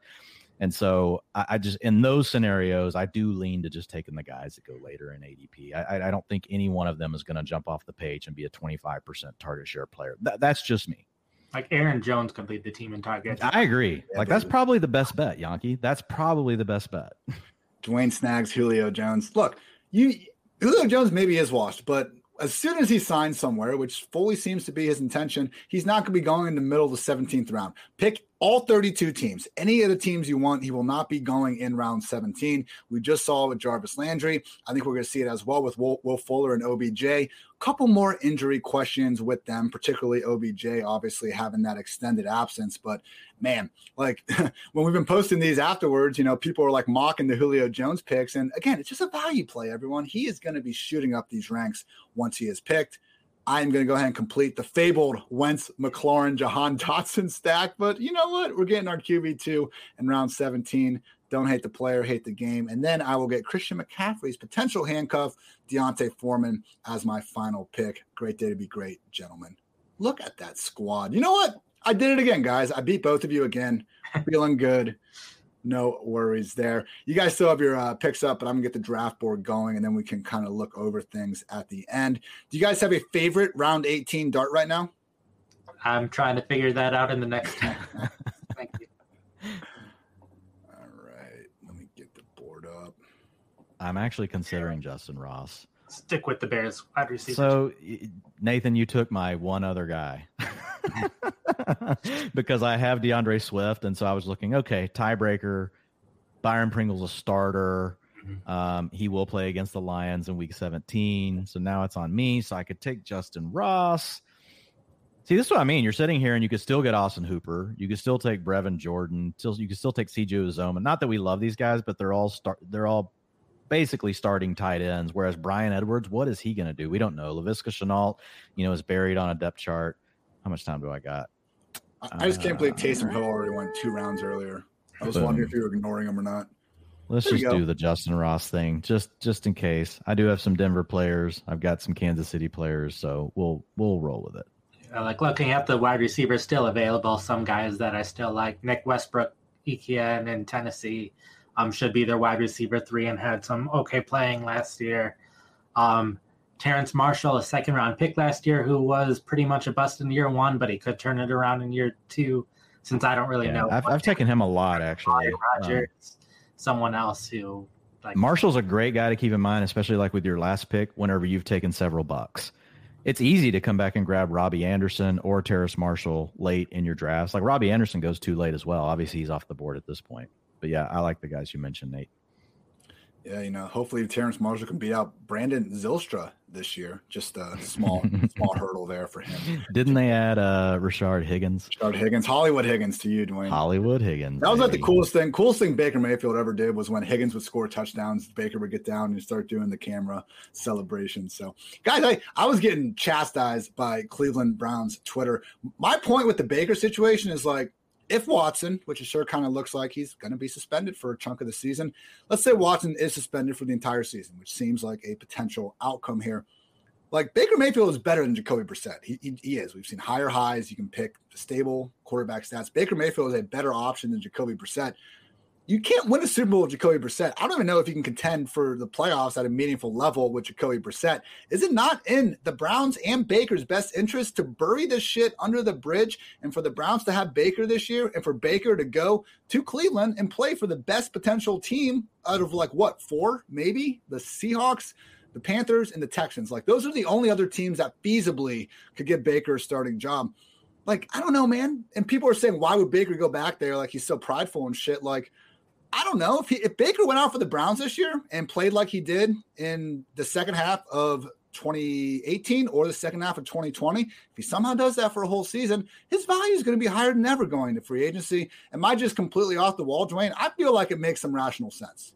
And so I, I, just, in those scenarios, I do lean to just taking the guys that go later in ADP. I, I don't think any one of them is going to jump off the page and be a 25% target share player. Th- that's just me. Like Aaron Jones could lead the team in targets. I agree. Like that's probably the best bet, Jahnke. That's probably the best bet. Dwain Snags, Julio Jones. Look, you Julio Jones maybe is washed, but as soon as he signs somewhere, which fully seems to be his intention, he's not going to be going in the middle of the 17th round. Pick all 32 teams. Any of the teams you want, he will not be going in round 17. We just saw with Jarvis Landry. I think we're going to see it as well with Will, Will Fuller and OBJ. A couple more injury questions with them, particularly OBJ, obviously having that extended absence. But man, like when we've been posting these afterwards, you know, people are like mocking the Julio Jones picks. And again, it's just a value play, everyone. He is going to be shooting up these ranks once he is picked. I'm going to go ahead and complete the fabled Wentz, McLaurin, Jahan Dotson stack. But you know what? We're getting our QB2 in round 17. Don't hate the player, hate the game. And then I will get Christian McCaffrey's potential handcuff, D'Onta Foreman, as my final pick. Great day to be great, gentlemen. Look at that squad. You know what? I did it again, guys. I beat both of you again. Feeling good no worries there. You guys still have your uh, picks up, but I'm gonna get the draft board going, and then we can kind of look over things at the end. Do you guys have a favorite round 18 dart right now? I'm trying to figure that out in the next. Thank you. All right, let me get the board up. I'm actually considering Justyn Ross. Stick with the Bears wide receiver. So, Nathan, you took my one other guy. because I have D'Andre Swift, and so I was looking. Okay, tiebreaker. Byron Pringle's a starter. Mm-hmm. Um, he will play against the Lions in Week 17. So now it's on me. So I could take Justyn Ross. See, this is what I mean. You're sitting here and you could still get Austin Hooper. You could still take Brevin Jordan. Still, you could still take CJ Uzomah. Not that we love these guys, but they're all start. They're all basically starting tight ends. Whereas Bryan Edwards, what is he going to do? We don't know. Laviska Shenault, you know, is buried on a depth chart. How much time do I got? I just can't believe Taysom Hill already went two rounds earlier. I was boom. wondering if you were ignoring him or not. Let's there just do the Justyn Ross thing, just just in case. I do have some Denver players. I've got some Kansas City players, so we'll we'll roll with it. Yeah, like looking at the wide receivers still available, some guys that I still like. Nick Westbrook, Etienne in Tennessee, um, should be their wide receiver three and had some okay playing last year. Um, Terrace Marshall, a second round pick last year, who was pretty much a bust in year one, but he could turn it around in year two. Since I don't really yeah, know, I've, I've taken him a lot actually. Rodgers, um, someone else who like Marshall's a great guy to keep in mind, especially like with your last pick. Whenever you've taken several bucks, it's easy to come back and grab Robbie Anderson or Terrace Marshall late in your drafts. Like Robbie Anderson goes too late as well. Obviously, he's off the board at this point. But yeah, I like the guys you mentioned, Nate. Yeah, you know, hopefully Terrence Marshall can beat out Brandon Zylstra this year. Just a small, small hurdle there for him. Didn't they add uh Rashard Higgins? Rashard Higgins, Hollywood Higgins to you, Dwain. Hollywood Higgins. That was like the coolest thing. Coolest thing Baker Mayfield ever did was when Higgins would score touchdowns. Baker would get down and start doing the camera celebration. So, guys, I I was getting chastised by Cleveland Browns Twitter. My point with the Baker situation is like if Watson, which it sure kind of looks like he's going to be suspended for a chunk of the season, let's say Watson is suspended for the entire season, which seems like a potential outcome here. Like Baker Mayfield is better than Jacoby Brissett. He, he, he is. We've seen higher highs. You can pick stable quarterback stats. Baker Mayfield is a better option than Jacoby Brissett you can't win a Super Bowl with Jacoby Brissett. I don't even know if you can contend for the playoffs at a meaningful level with Jacoby Brissett. Is it not in the Browns and Baker's best interest to bury this shit under the bridge and for the Browns to have Baker this year and for Baker to go to Cleveland and play for the best potential team out of like what, four, maybe? The Seahawks, the Panthers, and the Texans. Like those are the only other teams that feasibly could get Baker a starting job. Like, I don't know, man. And people are saying, why would Baker go back there? Like he's so prideful and shit. Like, I don't know if he, if Baker went out for the Browns this year and played like he did in the second half of 2018 or the second half of 2020, if he somehow does that for a whole season, his value is going to be higher than ever going to free agency. Am I just completely off the wall, Dwain? I feel like it makes some rational sense.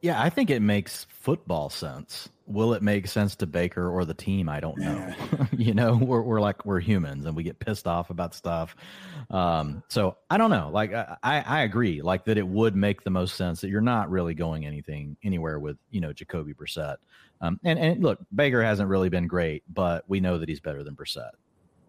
Yeah, I think it makes football sense. Will it make sense to Baker or the team? I don't know. you know, we're, we're like we're humans and we get pissed off about stuff. Um, so I don't know. Like I, I agree, like that it would make the most sense that you're not really going anything anywhere with you know Jacoby Brissett. Um, and and look, Baker hasn't really been great, but we know that he's better than Brissett.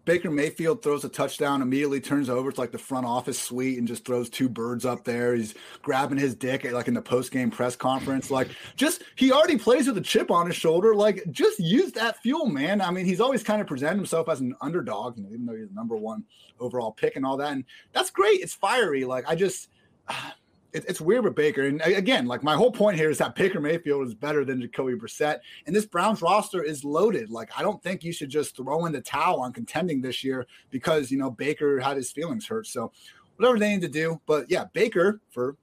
Baker Mayfield throws a touchdown, immediately turns over to like the front office suite and just throws two birds up there. He's grabbing his dick at, like in the post game press conference. Like, just he already plays with a chip on his shoulder. Like, just use that fuel, man. I mean, he's always kind of presented himself as an underdog, you know, even though he's the number one overall pick and all that. And that's great. It's fiery. Like, I just. Uh, it, it's weird with Baker. And again, like my whole point here is that Baker Mayfield is better than Jacoby Brissett, and this Browns roster is loaded. Like I don't think you should just throw in the towel on contending this year because you know Baker had his feelings hurt. So whatever they need to do, but yeah, Baker for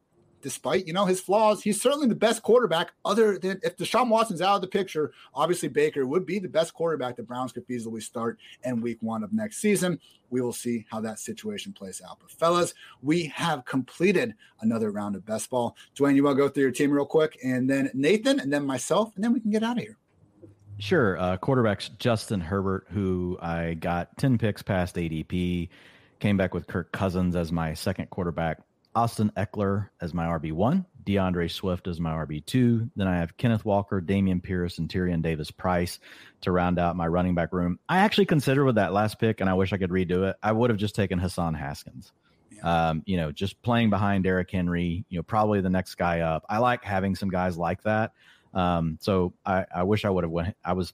despite you know his flaws, he's certainly the best quarterback. Other than if Deshaun Watson's out of the picture, obviously Baker would be the best quarterback the Browns could feasibly start in Week One of next season. We will see how that situation plays out. But fellas, we have completed another round of best ball. Dwain, you want to go through your team real quick, and then Nathan, and then myself, and then we can get out of here. Sure. Uh, quarterbacks Justin Herbert, who I got 10 picks past ADP, came back with Kirk Cousins as my second quarterback. Austin Ekeler as my RB1, D'Andre Swift as my RB2. Then I have Kenneth Walker, Dameon Pierce, and Tyrion Davis Price to round out my running back room. I actually considered with that last pick, and I wish I could redo it. I would have just taken Hassan Haskins. Yeah. Um, you know, just playing behind Derrick Henry, you know, probably the next guy up. I like having some guys like that. Um, so I, I wish I would have went. I was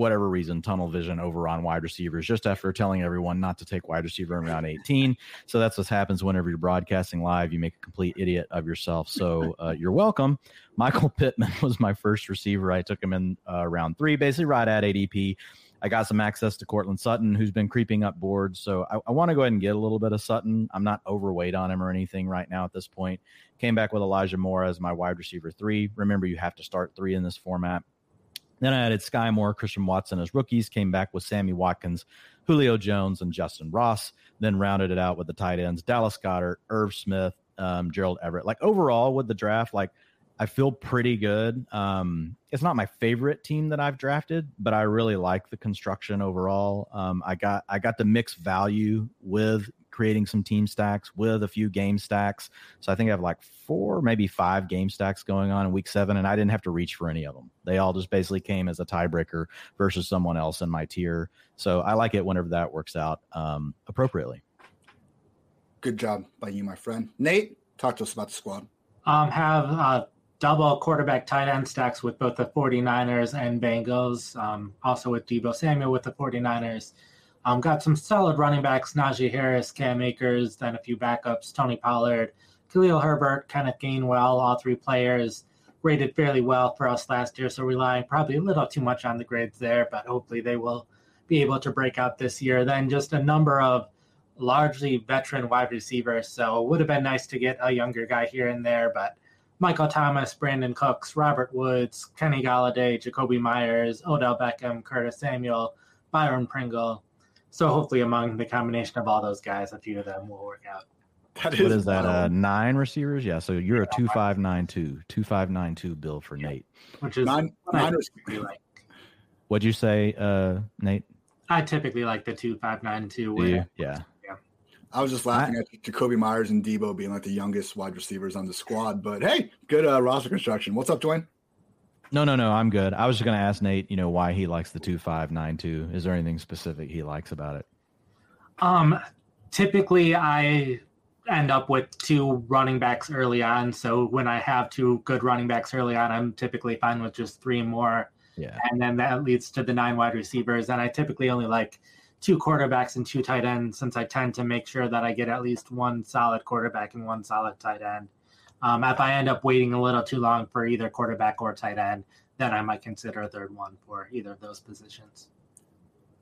whatever reason, tunnel vision over on wide receivers just after telling everyone not to take wide receiver in round 18. So that's what happens whenever you're broadcasting live. You make a complete idiot of yourself. So uh, you're welcome. Michael Pittman was my first receiver. I took him in uh, round three, basically right at ADP. I got some access to Courtland Sutton, who's been creeping up boards. So I, I want to go ahead and get a little bit of Sutton. I'm not overweight on him or anything right now at this point. Came back with Elijah Moore as my wide receiver three. Remember, you have to start three in this format. Then I added Skyy Moore, Christian Watson as rookies, came back with Sammy Watkins, Julio Jones, and Justyn Ross. Then rounded it out with the tight ends, Dallas Goedert, Irv Smith, um, Gerald Everett. Like overall with the draft, like I feel pretty good. Um, it's not my favorite team that I've drafted, but I really like the construction overall. Um, I got I got the mixed value with creating some team stacks with a few game stacks. So I think I have like four, maybe five game stacks going on in week seven, and I didn't have to reach for any of them. They all just basically came as a tiebreaker versus someone else in my tier. So I like it whenever that works out um, appropriately. Good job by you, my friend. Nate, talk to us about the squad. Um, have uh, double quarterback tight end stacks with both the 49ers and Bengals. Um, also with Deebo Samuel with the 49ers. Um, got some solid running backs, Najee Harris, Cam Akers, then a few backups, Tony Pollard, Khalil Herbert, Kenneth Gainwell, all three players rated fairly well for us last year. So relying probably a little too much on the grades there, but hopefully they will be able to break out this year. Then just a number of largely veteran wide receivers. So it would have been nice to get a younger guy here and there, but Michael Thomas, Brandin Cooks, Robert Woods, Kenny Golladay, Jakobi Meyers, Odell Beckham, Curtis Samuel, Byron Pringle. So hopefully, among the combination of all those guys, a few of them will work out. That is what is that? Uh, nine receivers? Yeah. So you're a two five nine two, two five nine two bill for Nate. Which is nine, nine receivers. Like. What'd you say, uh, Nate? I typically like the two five nine two. Yeah. yeah. I was just laughing I, at Jakobi Meyers and Deebo being like the youngest wide receivers on the squad. But hey, good uh, roster construction. What's up, Dwain? No, no, no. I'm good. I was just going to ask Nate, you know, why he likes the two five nine two. Is there anything specific he likes about it? Um, typically I end up with two running backs early on. So when I have two good running backs early on, I'm typically fine with just three more. Yeah. And then that leads to the nine wide receivers. And I typically only like two quarterbacks and two tight ends since I tend to make sure that I get at least one solid quarterback and one solid tight end. Um, if I end up waiting a little too long for either quarterback or tight end, then I might consider a third one for either of those positions.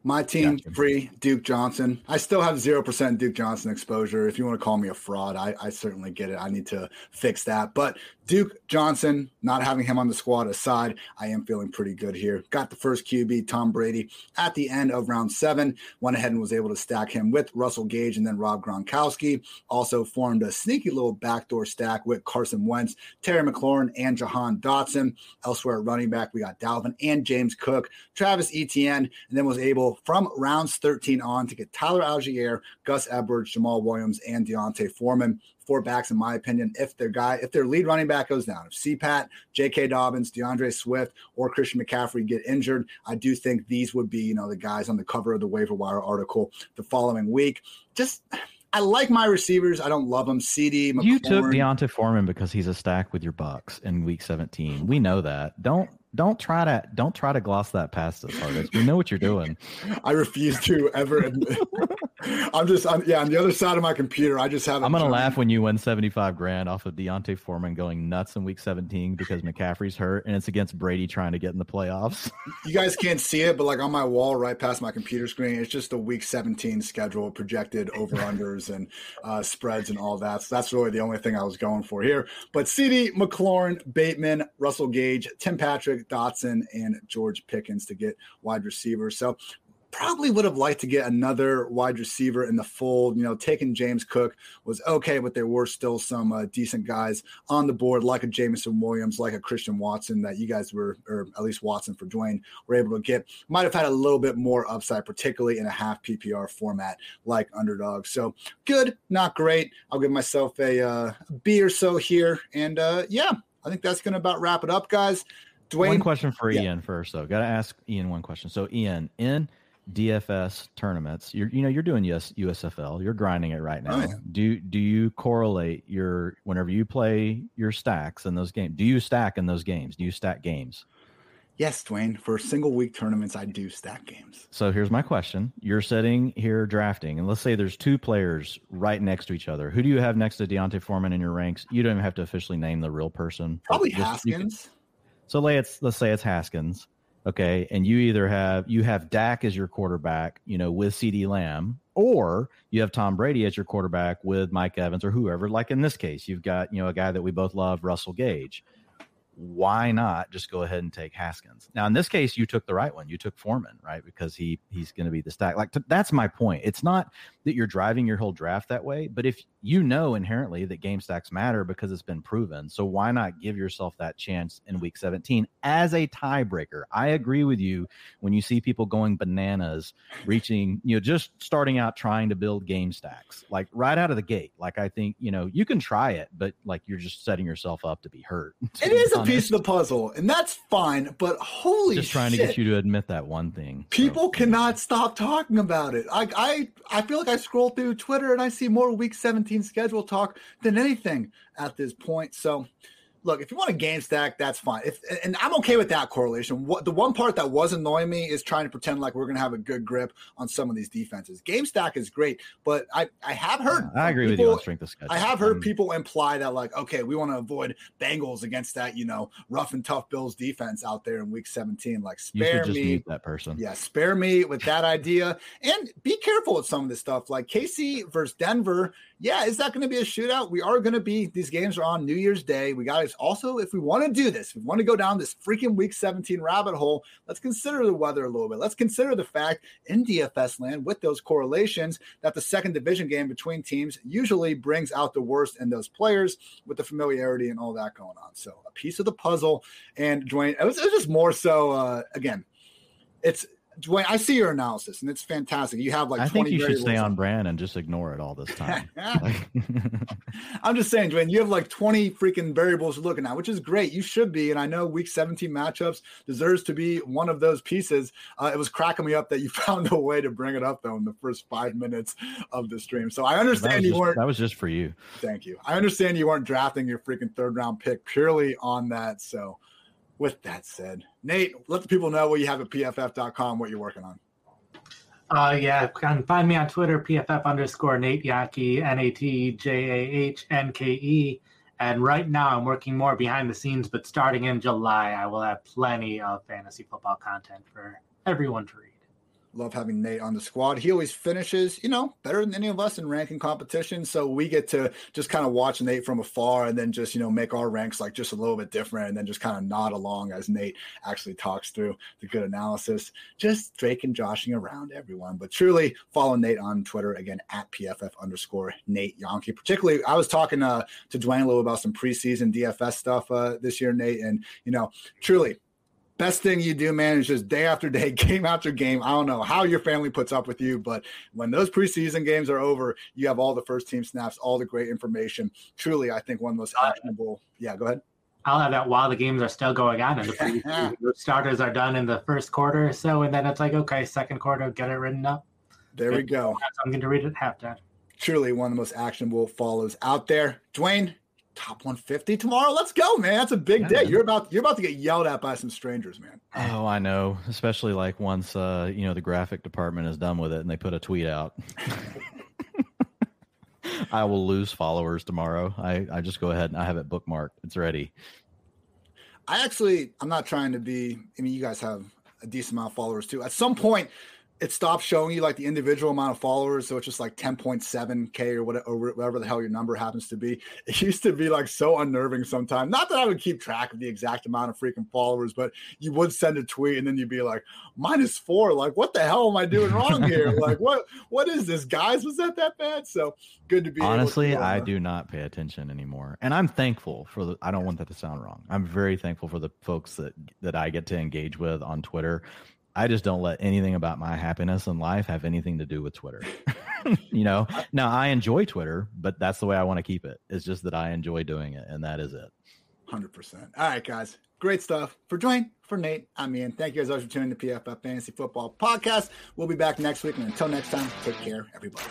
My team gotcha. free Duke Johnson. I still have zero percent Duke Johnson exposure. If you want to call me a fraud, I, I certainly get it. I need to fix that. But Duke Johnson, not having him on the squad aside, I am feeling pretty good here. Got the first QB, Tom Brady, at the end of round seven. Went ahead and was able to stack him with Russell Gage and then Rob Gronkowski. Also formed a sneaky little backdoor stack with Carson Wentz, Terry McLaurin, and Jahan Dotson. Elsewhere at running back, we got Dalvin and James Cook, Travis Etienne, and then was able from rounds 13 on to get Tyler Allgeier, Gus Edwards, Jamaal Williams, and D'Onta Foreman four backs, in my opinion, if their guy, if their lead running back goes down, if CPAT, J.K. Dobbins, D'Andre Swift, or Christian McCaffrey get injured, I do think these would be, you know, the guys on the cover of the waiver wire article the following week. Just I like my receivers. I don't love them. CeeDee. McLaurin. You took D'Onta Foreman because he's a stack with your Bucs in Week 17. We know that. Don't don't try to don't try to gloss that past us, Hartitz. We know what you're doing. I refuse to ever admit. I'm just I'm, yeah on the other side of my computer. I just have. I'm gonna laugh when you win 75 grand off of D'Onta Foreman going nuts in Week 17 because McCaffrey's hurt and it's against Brady trying to get in the playoffs. you guys can't see it, but like on my wall right past my computer screen, it's just the Week 17 schedule projected over unders and uh, spreads and all that. So that's really the only thing I was going for here. But CeeDee McLaurin, Bateman, Russell Gage, Tim Patrick. Dotson and George Pickens to get wide receivers. So probably would have liked to get another wide receiver in the fold. You know, taking James Cook was okay, but there were still some uh, decent guys on the board, like a Jameson Williams, like a Christian Watson that you guys were, or at least Watson for Dwain, were able to get. Might have had a little bit more upside, particularly in a half PPR format like underdog. So good, not great. I'll give myself a uh, B or so here. And uh, yeah, I think that's going to about wrap it up, guys. Dwain, one question for yeah. Ian first, though. Got to ask Ian one question. So, Ian, in DFS tournaments, you're you know you're doing US, USFL, you're grinding it right now. Oh, yeah. Do do you correlate your whenever you play your stacks in those games? Do you stack in those games? Do you stack games? Yes, Dwain. For single week tournaments, I do stack games. So here's my question: You're sitting here drafting, and let's say there's two players right next to each other. Who do you have next to D'Onta Foreman in your ranks? You don't even have to officially name the real person. Probably Just, Haskins. So let's let's say it's Haskins, okay, and you either have you have Dak as your quarterback, you know, with CeeDee Lamb, or you have Tom Brady as your quarterback with Mike Evans or whoever. Like in this case, you've got you know a guy that we both love, Russell Gage. Why not just go ahead and take Haskins? Now, in this case, you took the right one. You took Foreman, right? Because he he's going to be the stack. Like t- that's my point. It's not that you're driving your whole draft that way, but if you know inherently that game stacks matter because it's been proven, so why not give yourself that chance in Week 17 as a tiebreaker? I agree with you when you see people going bananas, reaching, you know, just starting out trying to build game stacks, like right out of the gate. Like I think you know you can try it, but like you're just setting yourself up to be hurt. it is a piece of the puzzle, and that's fine. But holy, just trying shit. to get you to admit that one thing. People so, cannot stop talking about it. I, I I feel like I scroll through Twitter and I see more Week 17 schedule talk than anything at this point. So look, if you want a game stack, that's fine. If and I'm okay with that correlation. What the one part that was annoying me is trying to pretend like we're gonna have a good grip on some of these defenses. Game stack is great, but I I have heard yeah, I agree people, with you on strength of schedule. I have heard um, people imply that like, okay, we want to avoid Bengals against that, you know, rough and tough Bills defense out there in week 17. Like spare me that person. Yeah, spare me with that idea. And be careful with some of this stuff. Like KC versus Denver yeah, is that going to be a shootout? We are going to be, these games are on New Year's Day. We got to also, if we want to do this, we want to go down this freaking week 17 rabbit hole, let's consider the weather a little bit. Let's consider the fact in DFS land with those correlations that the second division game between teams usually brings out the worst in those players with the familiarity and all that going on. So a piece of the puzzle. And Dwain, it was, it was just more so, uh, again, it's Dwain, I see your analysis and it's fantastic. You have like I think you should stay on brand and just ignore it all this time. I'm just saying, Dwain, you have like 20 freaking variables to look at which is great. You should be. And I know week 17 matchups deserves to be one of those pieces. Uh, it was cracking me up that you found a way to bring it up though in the first five minutes of the stream. So I understand you just, weren't that was just for you. Thank you. I understand you weren't drafting your freaking third round pick purely on that. So with that said, Nate, let the people know what you have at pff.com, what you're working on. Uh, yeah, can find me on Twitter, pff underscore Nate Jahnke, N A T J A H N K E. And right now, I'm working more behind the scenes, but starting in July, I will have plenty of fantasy football content for everyone to read. Love having Nate on the squad. He always finishes, you know, better than any of us in ranking competition. So we get to just kind of watch Nate from afar and then just, you know, make our ranks like just a little bit different and then just kind of nod along as Nate actually talks through the good analysis. Just Drake and joshing around everyone. But truly follow Nate on Twitter again at PFF underscore Nate Jahnke. Particularly, I was talking uh, to Dwain a little about some preseason DFS stuff uh, this year, Nate. And, you know, truly best thing you do, man, is just day after day, game after game. I don't know how your family puts up with you, but when those preseason games are over, you have all the first team snaps, all the great information. Truly, I think one of the most actionable. Yeah, go ahead. I'll have that while the games are still going on and the, the starters are done in the first quarter or so, and then it's like, okay, second quarter, get it written up. There we go. I'm going to read it halftime. Truly one of the most actionable follows out there. Dwain, top 150 tomorrow. Let's go, man. That's a big yeah, day. You're about you're about to get yelled at by some strangers, man. Oh, I know. Especially like once uh, you know, the graphic department is done with it and they put a tweet out. I will lose followers tomorrow. I, I just go ahead and I have it bookmarked. It's ready. I actually I'm not trying to be I mean you guys have a decent amount of followers too. At some point it stops showing you like the individual amount of followers. So it's just like 10.7K or whatever, or whatever the hell your number happens to be. It used to be like so unnerving sometimes. Not that I would keep track of the exact amount of freaking followers, but you would send a tweet and then you'd be like, minus four. Like, what the hell am I doing wrong here? like, what, what is this, guys? Was that that bad? So good to be. Honestly, to, uh, I do not pay attention anymore. And I'm thankful for the, I don't want that to sound wrong. I'm very thankful for the folks that, that I get to engage with on Twitter I just don't let anything about my happiness in life have anything to do with Twitter. you know, now I enjoy Twitter, but that's the way I want to keep it. It's just that I enjoy doing it, and that is it. 100%. All right, guys. Great stuff. For Dwain, for Nate, I'm Ian. Thank you guys always for tuning in to PFF Fantasy Football Podcast. We'll be back next week. And until next time, take care, everybody.